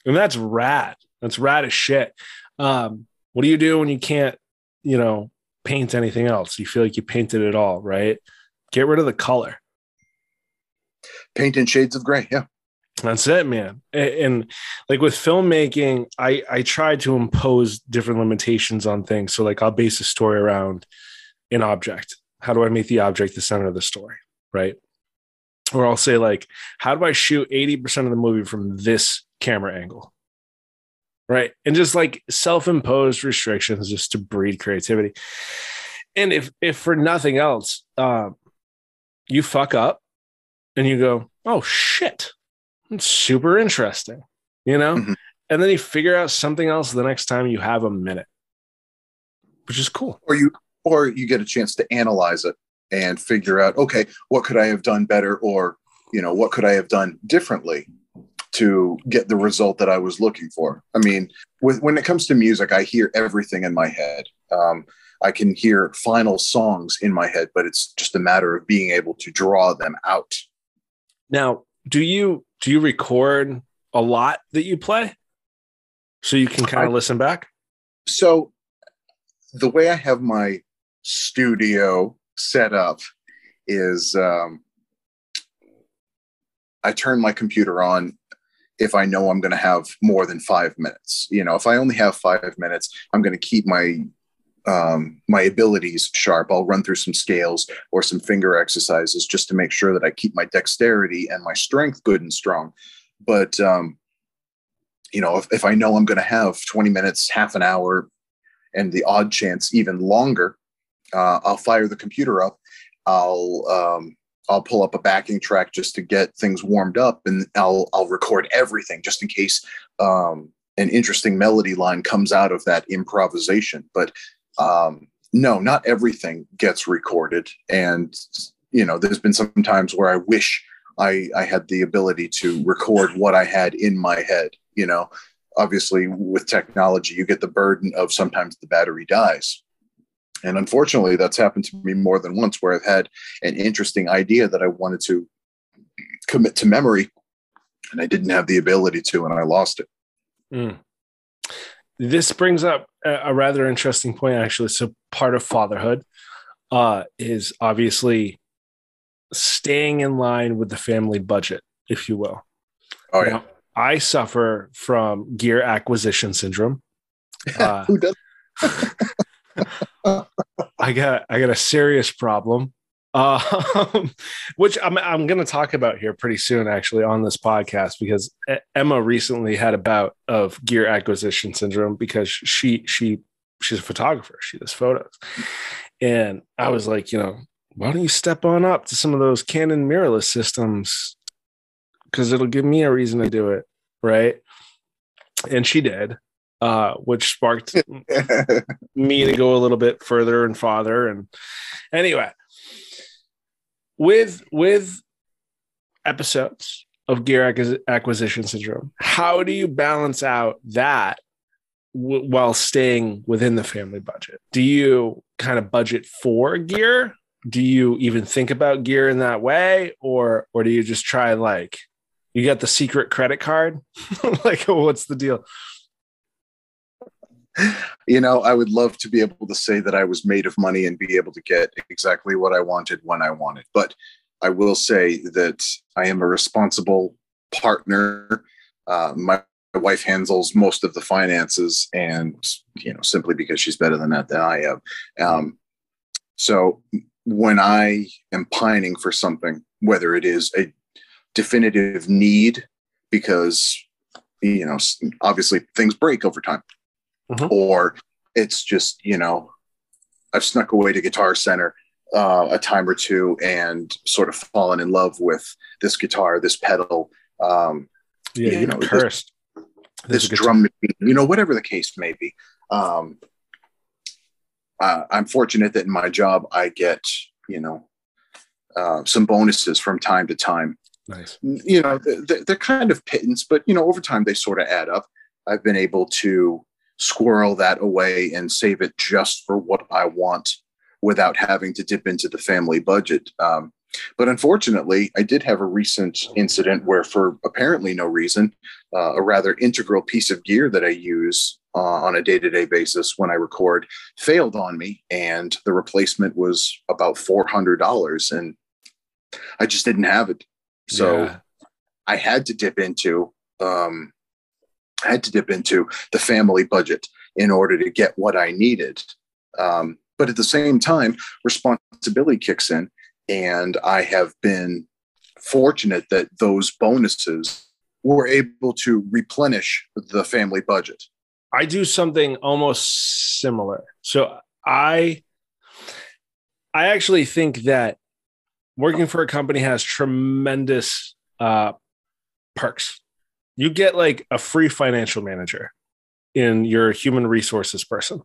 And that's rad. That's rad as shit. Um, what do you do when you can't, you know, paint anything else? You feel like you painted it all, right? Get rid of the color. Paint in shades of gray. Yeah. That's it, man. A- And, like with filmmaking, I I try to impose different limitations on things. So like I'll base a story around an object. How do I make the object the center of the story, right? Or I'll say like, how do I shoot 80% of the movie from this camera angle? Right. And just like self-imposed restrictions just to breed creativity. And if if for nothing else, um, you fuck up and you go, oh shit, it's super interesting, you know? Mhm. And then you figure out something else the next time you have a minute, which is cool. Or you or you get a chance to analyze it and figure out, okay, what could I have done better, or you know, what could I have done differently to get the result that I was looking for. I mean, with when it comes to music, I hear everything in my head. Um, I can hear final songs in my head, but it's just a matter of being able to draw them out. Now, do you do you record a lot that you play so you can kind of listen back? So, the way I have my studio setup is um, I turn my computer on if I know I'm going to have more than five minutes. You know, if I only have five minutes, I'm going to keep my um, my abilities sharp. I'll run through some scales or some finger exercises just to make sure that I keep my dexterity and my strength good and strong. But um, you know, if, if I know I'm going to have 20 minutes, half an hour, and the odd chance even longer, uh, I'll fire the computer up. I'll um, I'll pull up a backing track just to get things warmed up, and I'll I'll record everything just in case um, an interesting melody line comes out of that improvisation. But um, no, not everything gets recorded, and you know, there's been some times where I wish I I had the ability to record what I had in my head. You know, obviously with technology, you get the burden of sometimes the battery dies. And unfortunately, that's happened to me more than once where I've had an interesting idea that I wanted to commit to memory and I didn't have the ability to, and I lost it. Mm. This brings up a, rather interesting point, actually. So, part of fatherhood uh, is obviously staying in line with the family budget, if you will. Oh, yeah. Now, I suffer from gear acquisition syndrome. Uh, Who does? I got I got a serious problem, um, which I'm I'm going to talk about here pretty soon, actually, on this podcast because Emma recently had a bout of gear acquisition syndrome because she she she's a photographer. She does photos, and I was like, you know, why don't you step on up to some of those Canon mirrorless systems because it'll give me a reason to do it, right? And she did, uh, which sparked me to go a little bit further and farther. And anyway with with episodes of gear acquisition syndrome how do you balance out that w- while staying within the family budget? Do you kind of budget for gear? Do you even think about gear in that way? Or or do you just try like you got the secret credit card? Like what's the deal you know, I would love to be able to say that I was made of money and be able to get exactly what I wanted when I wanted. But I will say that I am a responsible partner. Uh, my wife handles most of the finances, and you know, simply because she's better than that than I am. Um, so when I am pining for something, whether it is a definitive need, because you know, obviously things break over time Mhm. or it's just you know i've snuck away to guitar center uh, a time or two and sort of fallen in love with this guitar this pedal um, yeah You know, this- cursed. This good drum machine you know whatever the case may be. Um, uh, i'm fortunate that in my job i get you know uh, some bonuses from time to time. Nice. You know they're, they're kind of pittance but you know over time they sort of add up. I've been able to squirrel that away and save it just for what i want without having to dip into the family budget. Um, but unfortunately, I did have a recent incident where, for apparently no reason, uh, a rather integral piece of gear that I use uh, on a day to day basis when I record failed on me, and the replacement was about $400. And I just didn't have it. So yeah. I had to dip into, um, I had to dip into the family budget in order to get what I needed. Um, but at the same time, responsibility kicks in and I have been fortunate that those bonuses were able to replenish the family budget. I do something almost similar. So I I actually think that working for a company has tremendous uh, perks. You get like a free financial manager in your human resources person.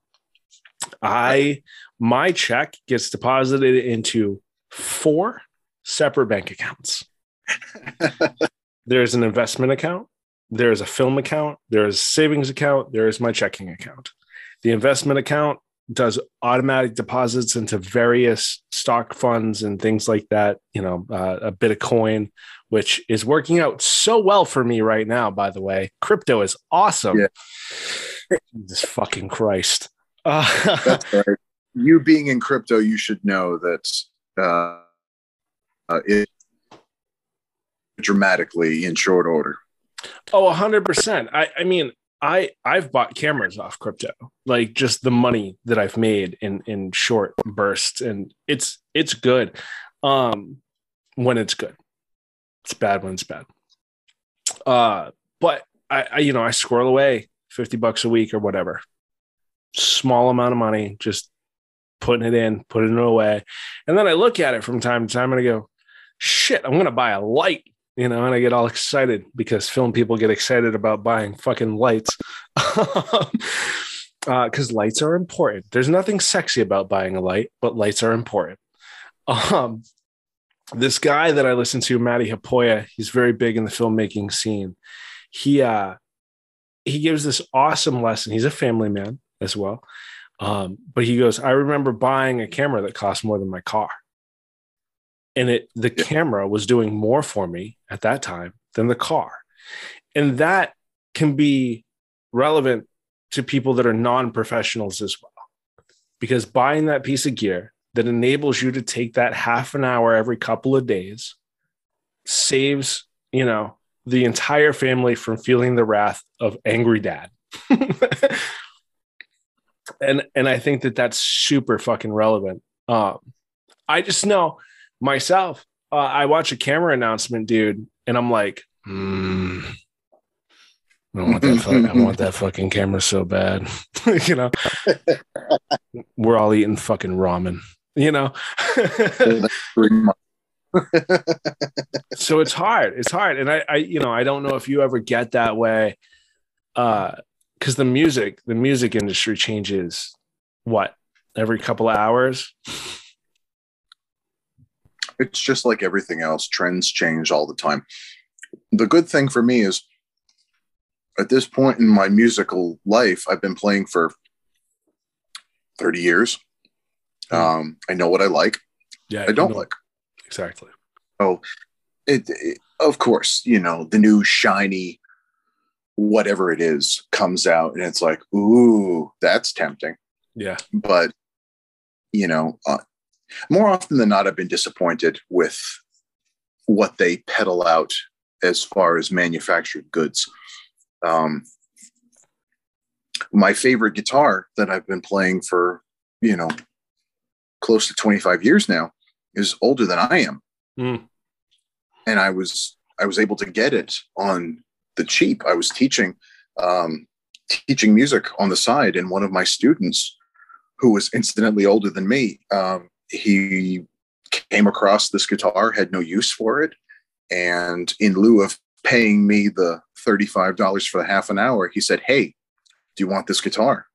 I my check gets deposited into four separate bank accounts. there's an investment account, there's a film account, there's a savings account, there's my checking account. The investment account does automatic deposits into various stock funds and things like that. You know, uh, a bit of coin, which is working out so well for me right now. By the way, crypto is awesome. Yeah. Jesus fucking Christ! Uh, That's right. You being in crypto, you should know that uh, uh, it dramatically in short order. Oh, hundred percent. I, I mean, I I've bought cameras off crypto, like just the money that I've made in in short bursts, and it's it's good. Um, when it's good, it's bad when it's bad. Uh, but I, I you know I squirrel away fifty bucks a week or whatever, small amount of money, just putting it in, putting it away. And then I look at it from time to time and I go, shit, I'm to buy a light, you know, and I get all excited because film people get excited about buying fucking lights. Because uh, lights are important. There's nothing sexy about buying a light, but lights are important. Um, this guy that I listen to, Matti Haapoja, he's very big in the filmmaking scene. He uh, he gives this awesome lesson. He's a family man as well. Um, but he goes, I remember buying a camera that cost more than my car. And it the yeah. camera was doing more for me at that time than the car. And that can be relevant to people that are non-professionals as well. Because buying that piece of gear that enables you to take that half an hour every couple of days saves, you know, the entire family from feeling the wrath of angry dad. and and I think that that's super fucking relevant. Um, I just know myself. Uh, I watch a camera announcement, dude, and I'm like, hmm. I want that. I want that fucking camera so bad. you know, we're all eating fucking ramen. You know. so it's hard. It's hard, and I, I, you know, I don't know if you ever get that way. Uh, because the music the music industry changes what every couple of hours it's just like everything else. Trends change all the time. The good thing for me is at this point in my musical life i've been playing for 30 years. Mm. um, i know what i like. Yeah i don't like. Exactly. Oh it, it of course you know the new shiny whatever it is comes out and it's like ooh that's tempting. Yeah. But you know uh, more often than not i've been disappointed with what they peddle out as far as manufactured goods um, my favorite guitar that i've been playing for you know close to 25 years now is older than i am mm. and i was i was able to get it on the cheap. I was teaching um, teaching music on the side, and one of my students, who was incidentally older than me, um, he came across this guitar, had no use for it, and in lieu of paying me the thirty-five dollars for the half an hour, he said, "Hey, do you want this guitar?"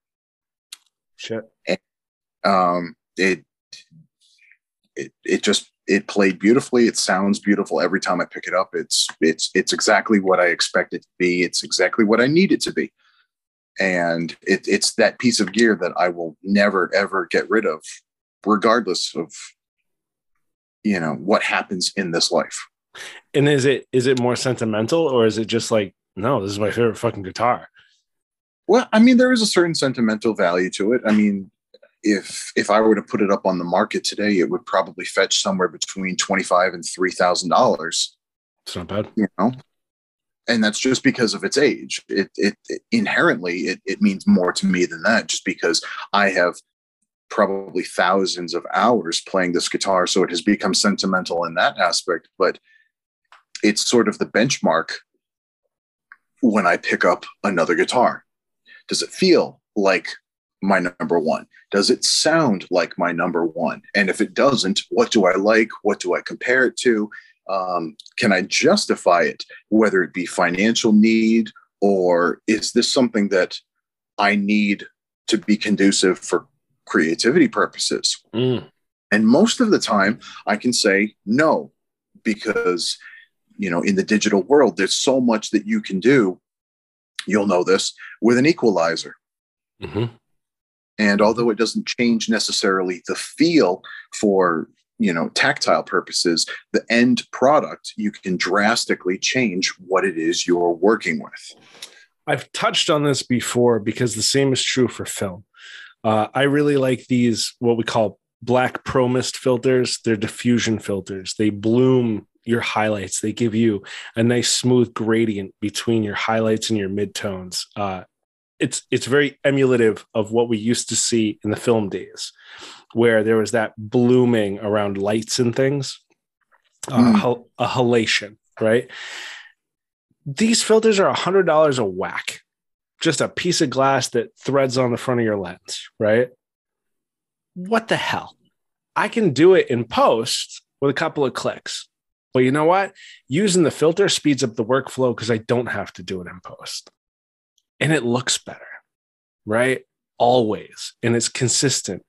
Shit. And, um, it it it just it played beautifully. It sounds beautiful every time I pick it up. It's it's it's exactly what I expect it to be. It's exactly what I need it to be. And it, it's that piece of gear that I will never ever get rid of regardless of you know what happens in this life. And is it is it more sentimental or is it just like no, this is my favorite fucking guitar? Well, I mean, there is a certain sentimental value to it. I mean, if if I were to put it up on the market today, it would probably fetch somewhere between twenty five and three thousand dollars. It's not bad, you know. And that's just because of its age. It, it, it inherently it, it means more to me than that, just because I have probably thousands of hours playing this guitar, so it has become sentimental in that aspect. But it's sort of the benchmark when I pick up another guitar. Does it feel like my number one? Does it sound like my number one? And if it doesn't, what do I like? What do I compare it to? Um, can I justify it, whether it be financial need or is this something that I need to be conducive for creativity purposes? Mm. And most of the time, I can say no, because you know in the digital world there's so much that you can do you'll know this with an equalizer Mm-hmm. and although it doesn't change necessarily the feel for you know tactile purposes the end product you can drastically change what it is you're working with I've touched on this before because the same is true for film. Uh, I really like these, what we call black pro mist filters. They're diffusion filters. They bloom your highlights. They give you a nice smooth gradient between your highlights and your midtones. Uh, it's it's very emulative of what we used to see in the film days, where there was that blooming around lights and things, uh, Mm. hal- a halation, right? These filters are a hundred dollars a whack, just a piece of glass that threads on the front of your lens, right? What the hell? I can do it in post with a couple of clicks. But you know what? Using the filter speeds up the workflow because I don't have to do it in post. And it looks better, right? Always. And it's consistent,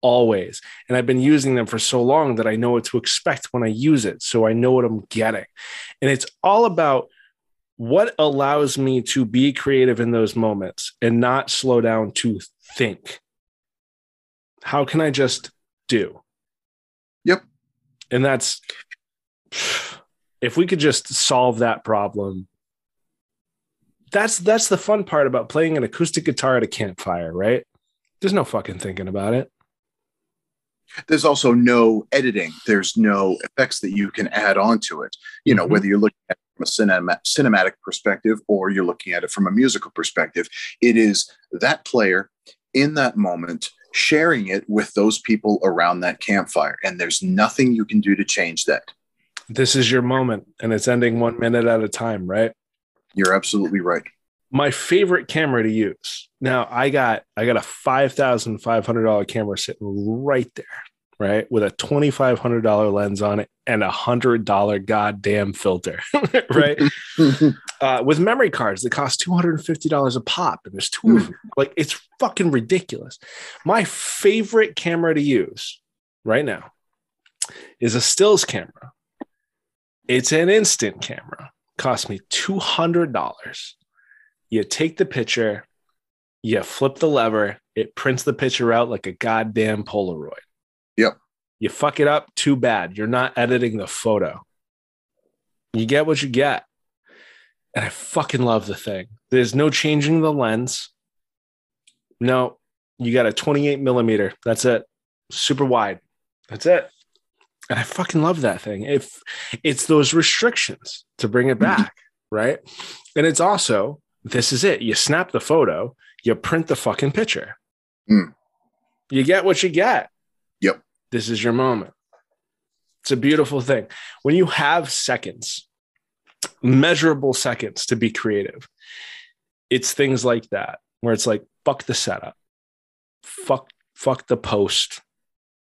always. And I've been using them for so long that I know what to expect when I use it. So I know what I'm getting. And it's all about what allows me to be creative in those moments and not slow down to think. How can I just do? Yep. And that's if we could just solve that problem. That's that's the fun part about playing an acoustic guitar at a campfire, right? There's no fucking thinking about it. there's also no editing there's no effects that you can add on to it you know Mhm. whether you're looking at from a cinema, cinematic perspective or you're looking at it from a musical perspective it is that player in that moment sharing it with those people around that campfire and there's nothing you can do to change that This is your moment and it's ending one minute at a time, right? you're absolutely right my favorite camera to use. Now I got I got a five thousand five hundred dollar camera sitting right there, right, with a twenty five hundred dollar lens on it and a hundred dollar goddamn filter, right, uh, with memory cards that cost two hundred and fifty dollars a pop, and there's two of them. Like it's fucking ridiculous. My favorite camera to use right now is a stills camera. It's an instant camera. Cost me two hundred dollars you take the picture, you flip the lever, it prints the picture out like a goddamn Polaroid. You fuck it up, too bad. You're not editing the photo. You get what you get. And I fucking love the thing. There's no changing the lens. No, you got a 28 millimeter. That's it. Super wide. That's it. And I fucking love that thing. If it's those restrictions to bring it back, right? And it's also this is it. You snap the photo, you print the fucking picture. Mm. You get what you get. This is your moment. It's a beautiful thing. When you have seconds, measurable seconds to be creative, it's things like that where it's like, fuck the setup. Fuck, fuck the post.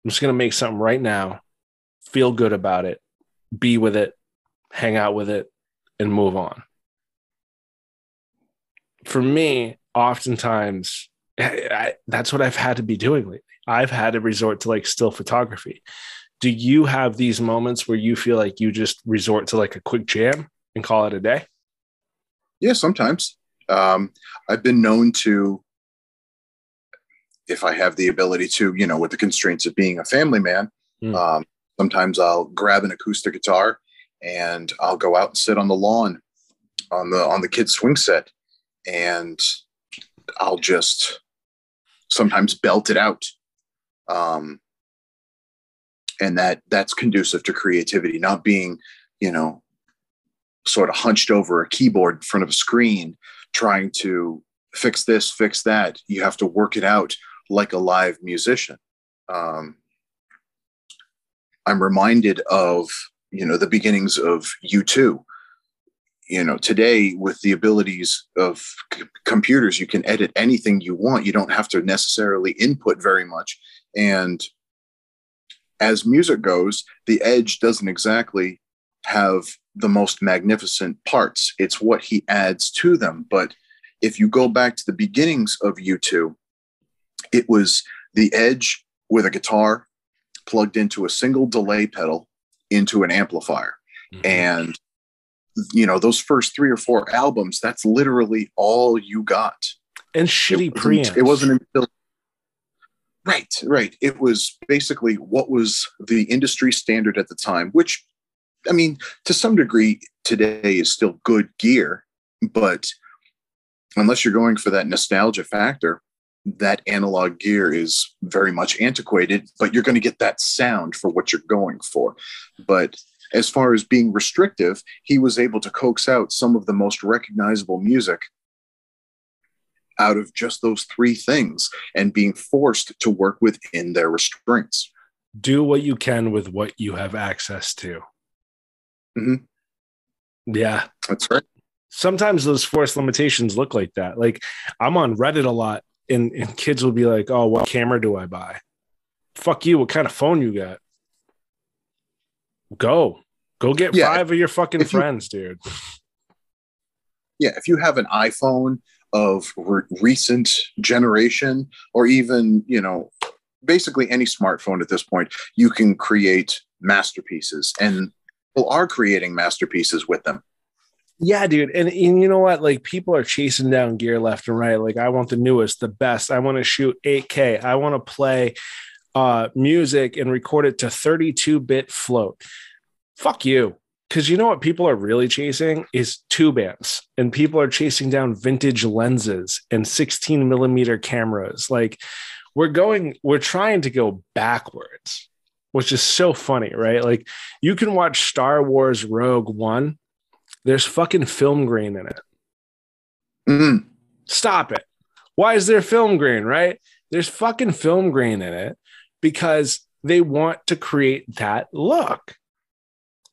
I'm just gonna make something right now, feel good about it, be with it, hang out with it, and move on for me, oftentimes I, that's what I've had to be doing lately. I've had to resort to like still photography. Do you have these moments where you feel like you just resort to like a quick jam and call it a day? yeah sometimes um, i've been known to if I have the ability to, you know, with the constraints of being a family man, Mm. um, sometimes I'll grab an acoustic guitar and I'll go out and sit on the lawn on the on the kids swing set and I'll just sometimes belt it out. Um, and that that's conducive to creativity, not being, you know, sort of hunched over a keyboard in front of a screen trying to fix this, fix that. You have to work it out like a live musician. Um, I'm reminded of you know the beginnings of U2. You know, today with the abilities of c- computers, you can edit anything you want. You don't have to necessarily input very much. And as music goes, the Edge doesn't exactly have the most magnificent parts. It's what he adds to them. But if you go back to the beginnings of U2, it was the Edge with a guitar plugged into a single delay pedal into an amplifier. Mhm. And you know, those first three or four albums, that's literally all you got. and shitty preamps. it wasn't until right right it was basically what was the industry standard at the time which i mean to some degree today is still good gear but unless you're going for that nostalgia factor that analog gear is very much antiquated but you're going to get that sound for what you're going for but as far as being restrictive he was able to coax out some of the most recognizable music out of just those three things and being forced to work within their restraints. do what you can with what you have access to. Mhm. Yeah. That's right. Sometimes those forced limitations look like that. Like I'm on Reddit a lot and, and kids will be like, oh, what camera do I buy? Fuck you. What kind of phone you got? Go. Go get Yeah, five of your fucking if you- friends, dude. Yeah, if you have an iPhone of re- recent generation, or even you know, basically any smartphone at this point, you can create masterpieces, and people are creating masterpieces with them. Yeah, dude. And, and you know what? Like people are chasing down gear left and right. Like I want the newest, the best. I want to shoot 8K. I want to play uh music and record it to 32-bit float. Fuck you. Cause you know what people are really chasing is tube amps. And people are chasing down vintage lenses and 16 millimeter cameras. Like we're going, we're trying to go backwards, which is so funny, right? Like you can watch Star Wars Rogue One there's fucking film grain in it. Mhm. Stop it. Why is there film grain, right? There's fucking film grain in it because they want to create that look.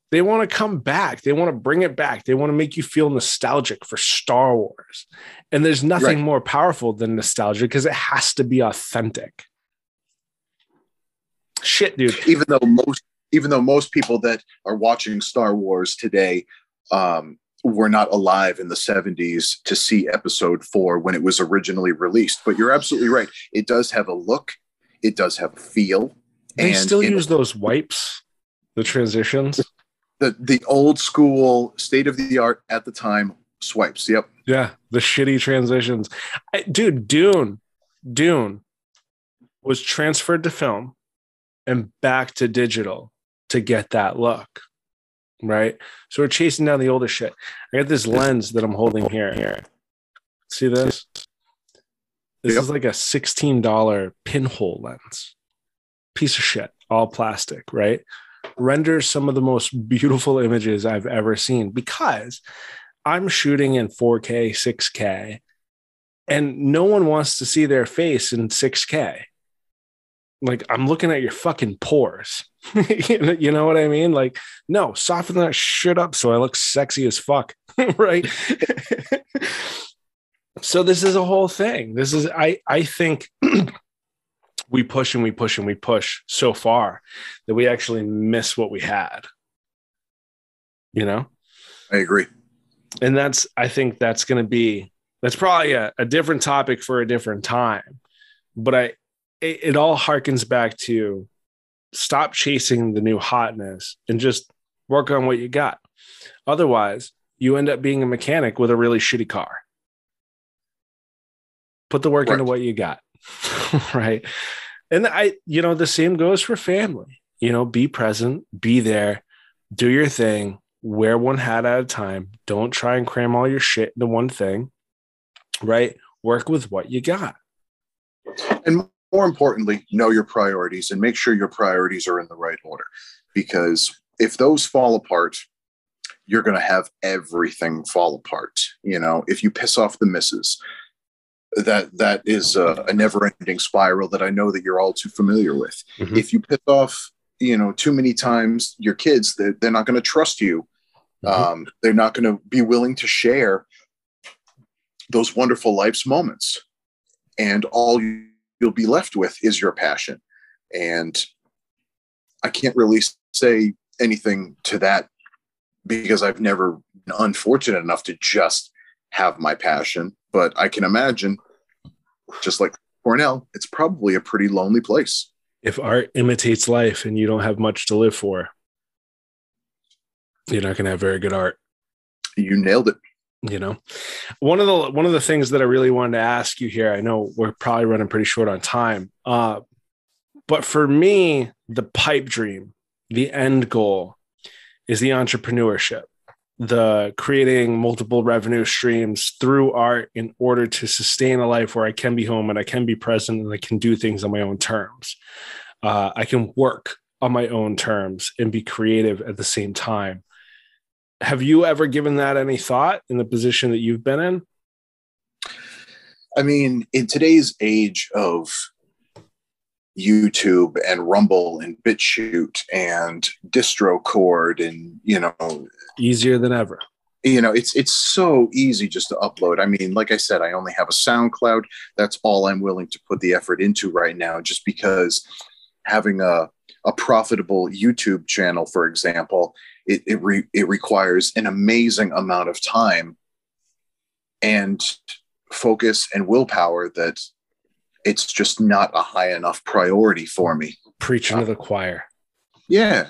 They want to come back. They want to bring it back. They want to make you feel nostalgic for Star Wars. And there's nothing Right. more powerful than nostalgia because it has to be authentic. Shit, dude. Even though most, even though most people that are watching Star Wars today um, were not alive in the 70s to see Episode Four when it was originally released, but you're absolutely right. It does have a look. It does have a feel. They still use those wipes, the transitions. the the old school state of the art at the time swipes. Yep. Yeah, the shitty transitions. I, dude, Dune, Dune was transferred to film and back to digital to get that look. Right. So we're chasing down the older shit. I got this lens that I'm holding here. Here. See this? This Yep. is like a $16 pinhole lens. Piece of shit, all plastic, right? Renders some of the most beautiful images I've ever seen because I'm shooting in 4K, 6K, and no one wants to see their face in 6K. Like, I'm looking at your fucking pores. you know what I mean? Like, no, soften that shit up so I look sexy as fuck. right. so, this is a whole thing. This is, I, I think. we push and we push and we push so far that we actually miss what we had. You know? I agree. and that's i think that's going to be that's probably a, a different topic for a different time but i it, it all harkens back to stop chasing the new hotness and just work on what you got otherwise you end up being a mechanic with a really shitty car put the work into what you got right? And I, you know, the same goes for family. You know, be present, be there, do your thing, wear one hat at a time. Don't try and cram all your shit into one thing, right? Work with what you got. And more importantly, know your priorities and make sure your priorities are in the right order. Because if those fall apart, you're going to have everything fall apart. You know, if you piss off the misses, that that is a, a never-ending spiral that I know that you're all too familiar with. Mm-hmm. If you piss off, you know, too many times your kids, they're, they're not going to trust you. Mm-hmm. Um, they're not going to be willing to share those wonderful life's moments, and all you'll be left with is your passion. And I can't really say anything to that because I've never been unfortunate enough to just have my passion. But I can imagine, just like Cornell, it's probably a pretty lonely place. If art imitates life and you don't have much to live for, you're not going to have very good art. You nailed it. You know, one of the one of the things that I really wanted to ask you here. I know we're probably running pretty short on time, uh, but for me, the pipe dream, the end goal, is the entrepreneurship, the creating multiple revenue streams through art in order to sustain a life where I can be home and I can be present and I can do things on my own terms. Uh, I can work on my own terms and be creative at the same time. Have you ever given that any thought in the position that you've been in? I mean, in today's age of YouTube and Rumble and BitChute and DistroCord and you know easier than ever. You know, it's it's so easy just to upload. I mean, like I said, I only have a SoundCloud. That's all I'm willing to put the effort into right now, just because having a a profitable YouTube channel, for example, it it, re, it requires an amazing amount of time and focus and willpower that it's just not a high enough priority for me. Preaching to uh, the choir. Yeah.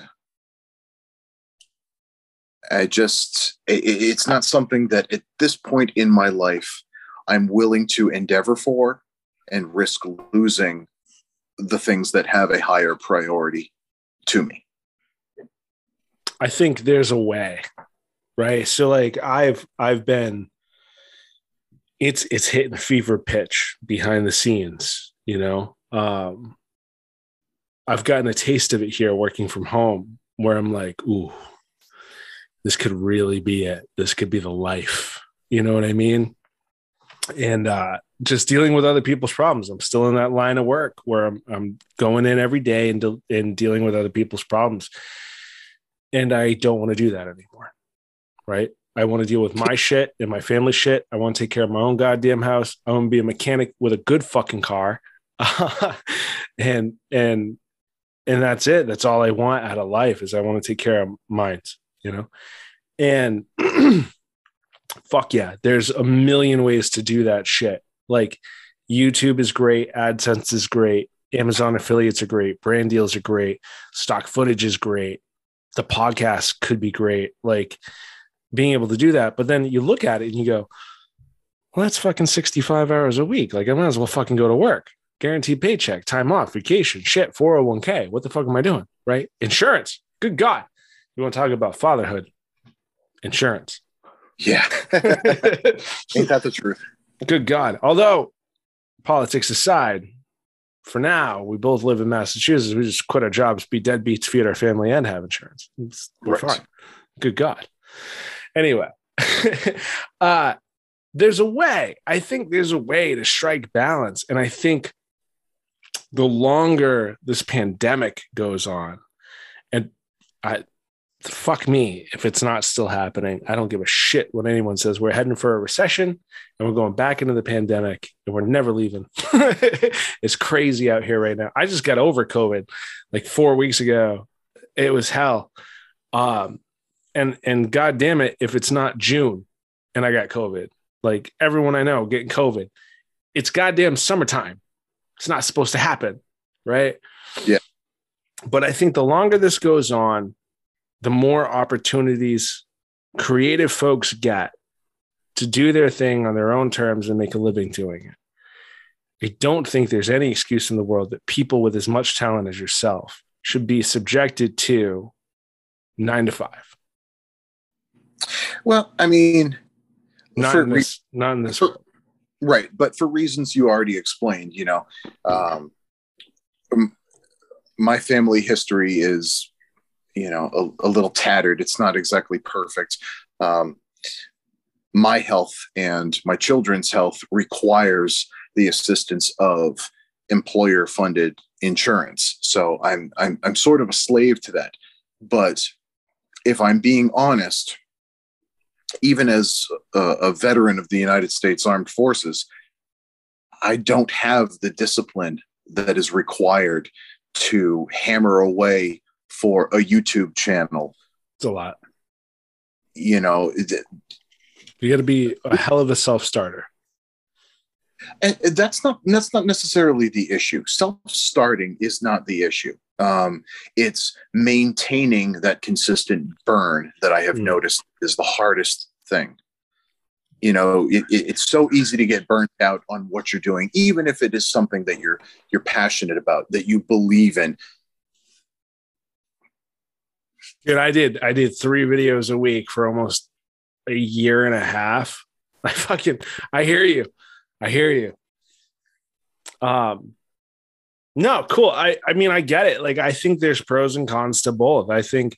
I just, it, it's not something that at this point in my life I'm willing to endeavor for and risk losing the things that have a higher priority to me. I think there's a way, right? So like I've I've been it's it's hitting fever pitch behind the scenes you know? Um i've gotten a taste of it here working from home where i'm like ooh this could really be it. This could be the life. You know what i mean? And uh just dealing with other people's problems. I'm still in that line of work where i'm, I'm going in every day and, de- and dealing with other people's problems. And i don't want to do that anymore right I want to deal with my shit and my family shit. I want to take care of my own goddamn house. I want to be a mechanic with a good fucking car. and and and that's it. That's all I want out of life is I want to take care of mine, you know? And fuck yeah, there's a million ways to do that shit. Like YouTube is great, AdSense is great, Amazon affiliates are great, brand deals are great, stock footage is great. The podcast could be great. Like being able to do that. But then you look at it and you go, well, that's fucking 65 hours a week. Like I might as well fucking go to work. Guaranteed paycheck, time off, vacation, shit, 401k. What the fuck am I doing? Right? Insurance. Good God. You want to talk about fatherhood? Insurance. Yeah. Ain't that the truth? Good God. Although politics aside, for now, we both live in Massachusetts. We just quit our jobs, be deadbeats, feed our family, and have insurance. It's, we're right. fine. Good God. Anyway, uh, there's a way. I think there's a way to strike balance. And I think the longer this pandemic goes on, and I fuck me if it's not still happening. I don't give a shit what anyone says we're heading for a recession and we're going back into the pandemic and we're never leaving. it's crazy out here right now. I just got over COVID like four weeks ago. It was hell. Um, and and god damn it if it's not june and i got covid like everyone i know getting covid it's goddamn summertime. It's not supposed to happen right? Yeah. But i think the longer this goes on the more opportunities creative folks get to do their thing on their own terms and make a living doing it. I don't think there's any excuse in the world that people with as much talent as yourself should be subjected to nine to five. Well, I mean, not in this, re- not in this. For, right, but for reasons you already explained, you know, um, my family history is, you know, a, a little tattered. It's not exactly perfect. Um, my health and my children's health requires the assistance of employer funded insurance. So I'm, I'm, I'm sort of a slave to that. But if I'm being honest, even as a, a veteran of the United States Armed Forces, I don't have the discipline that is required to hammer away for a YouTube channel. It's a lot. You know, you got to be a hell of a self starter. And that's not that's not necessarily the issue. Self starting is not the issue. Um, it's maintaining that consistent burn that I have mm. noticed is the hardest thing. You know, it, it, it's so easy to get burnt out on what you're doing, even if it is something that you're you're passionate about, that you believe in. Dude, I did I did three videos a week for almost a year and a half. I fucking I hear you. I hear you. Um no, cool. I I mean I get it. Like I think there's pros and cons to both. I think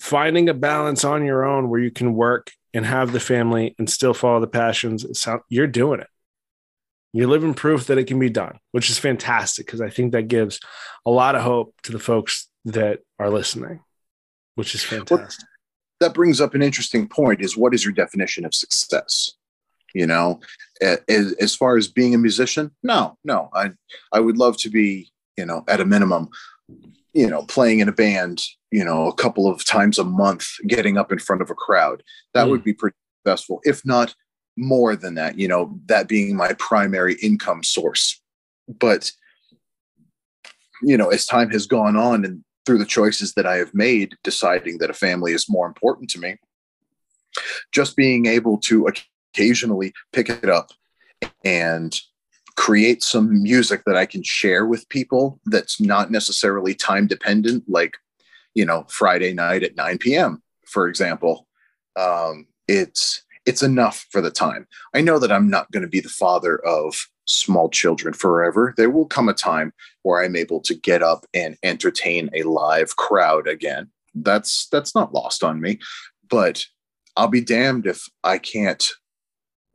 finding a balance on your own where you can work and have the family and still follow the passions, sound, you're doing it. You're living proof that it can be done, which is fantastic because I think that gives a lot of hope to the folks that are listening, which is fantastic. Well, that brings up an interesting point is what is your definition of success? You know, as, as far as being a musician, no, no, I, I would love to be, you know, at a minimum, you know, playing in a band, you know, a couple of times a month, getting up in front of a crowd. That mm. would be pretty successful, if not more than that, you know, that being my primary income source. But, you know, as time has gone on and through the choices that I have made, deciding that a family is more important to me, just being able to occasionally pick it up and create some music that I can share with people that's not necessarily time dependent, like, you know, Friday night at 9 p.m., for example. Um, it's it's enough for the time. I know that I'm not going to be the father of small children forever. There will come a time where I'm able to get up and entertain a live crowd again. That's that's not lost on me, but I'll be damned if I can't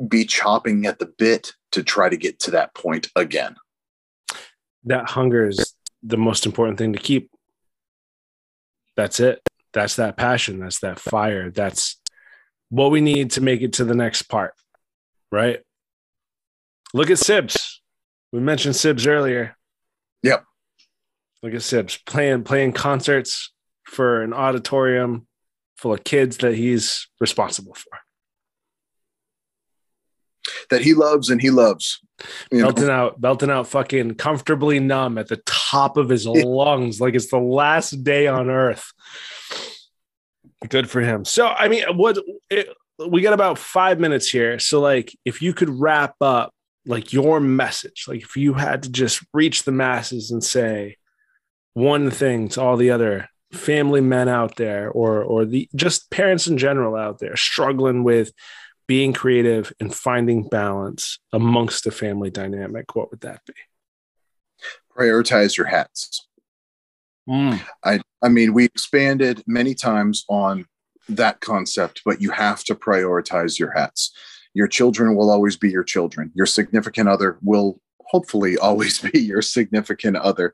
be chopping at the bit to try to get to that point again. That hunger is the most important thing to keep. That's it. That's that passion. That's that fire. That's what we need to make it to the next part, right? Look at Sibs. We mentioned Sibs earlier. Yep. Look at Sibs playing playing concerts for an auditorium full of kids that he's responsible for that he loves and he loves. belting know? out, belting out, fucking comfortably numb at the top of his lungs, like it's the last day on earth. Good for him. So, I mean, what it, we got about five minutes here. So, like, if you could wrap up like your message, like if you had to just reach the masses and say one thing to all the other family men out there or or the just parents in general out there struggling with being creative and finding balance amongst the family dynamic, what would that be? Prioritize your hats. Mm. I, I mean, we expanded many times on that concept, but you have to prioritize your hats. Your children will always be your children. Your significant other will hopefully always be your significant other.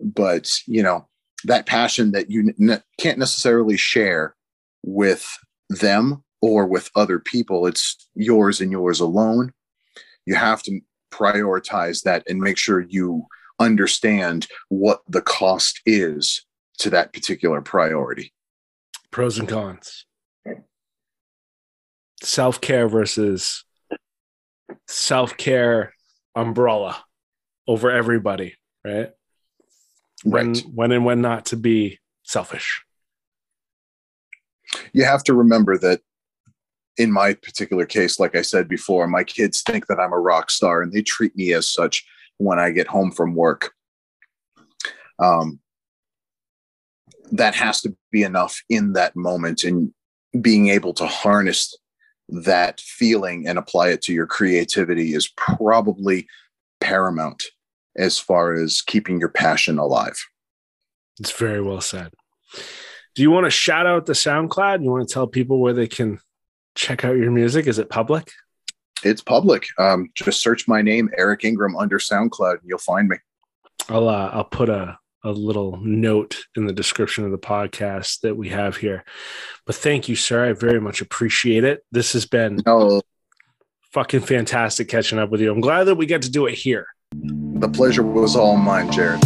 But, you know, that passion that you ne- can't necessarily share with them or with other people. It's yours and yours alone. You have to prioritize that and make sure you understand what the cost is to that particular priority. Pros and cons. Self care versus self care umbrella over everybody, right? When, right. when and when not to be selfish. You have to remember that in my particular case, like I said before, my kids think that I'm a rock star and they treat me as such. when I get home from work. Um, that has to be enough in that moment and being able to harness that feeling and apply it to your creativity is probably paramount as far as keeping your passion alive. It's very well said. Do you want to shout out the SoundCloud? You want to tell people where they can check out your music? Is it public? It's public. Um, just search my name, Eric Ingram, under SoundCloud, and you'll find me. I'll uh, I'll put a a little note in the description of the podcast that we have here. But thank you, sir. I very much appreciate it. This has been oh. fucking fantastic catching up with you. I'm glad that we get to do it here. The pleasure was all mine, Jared.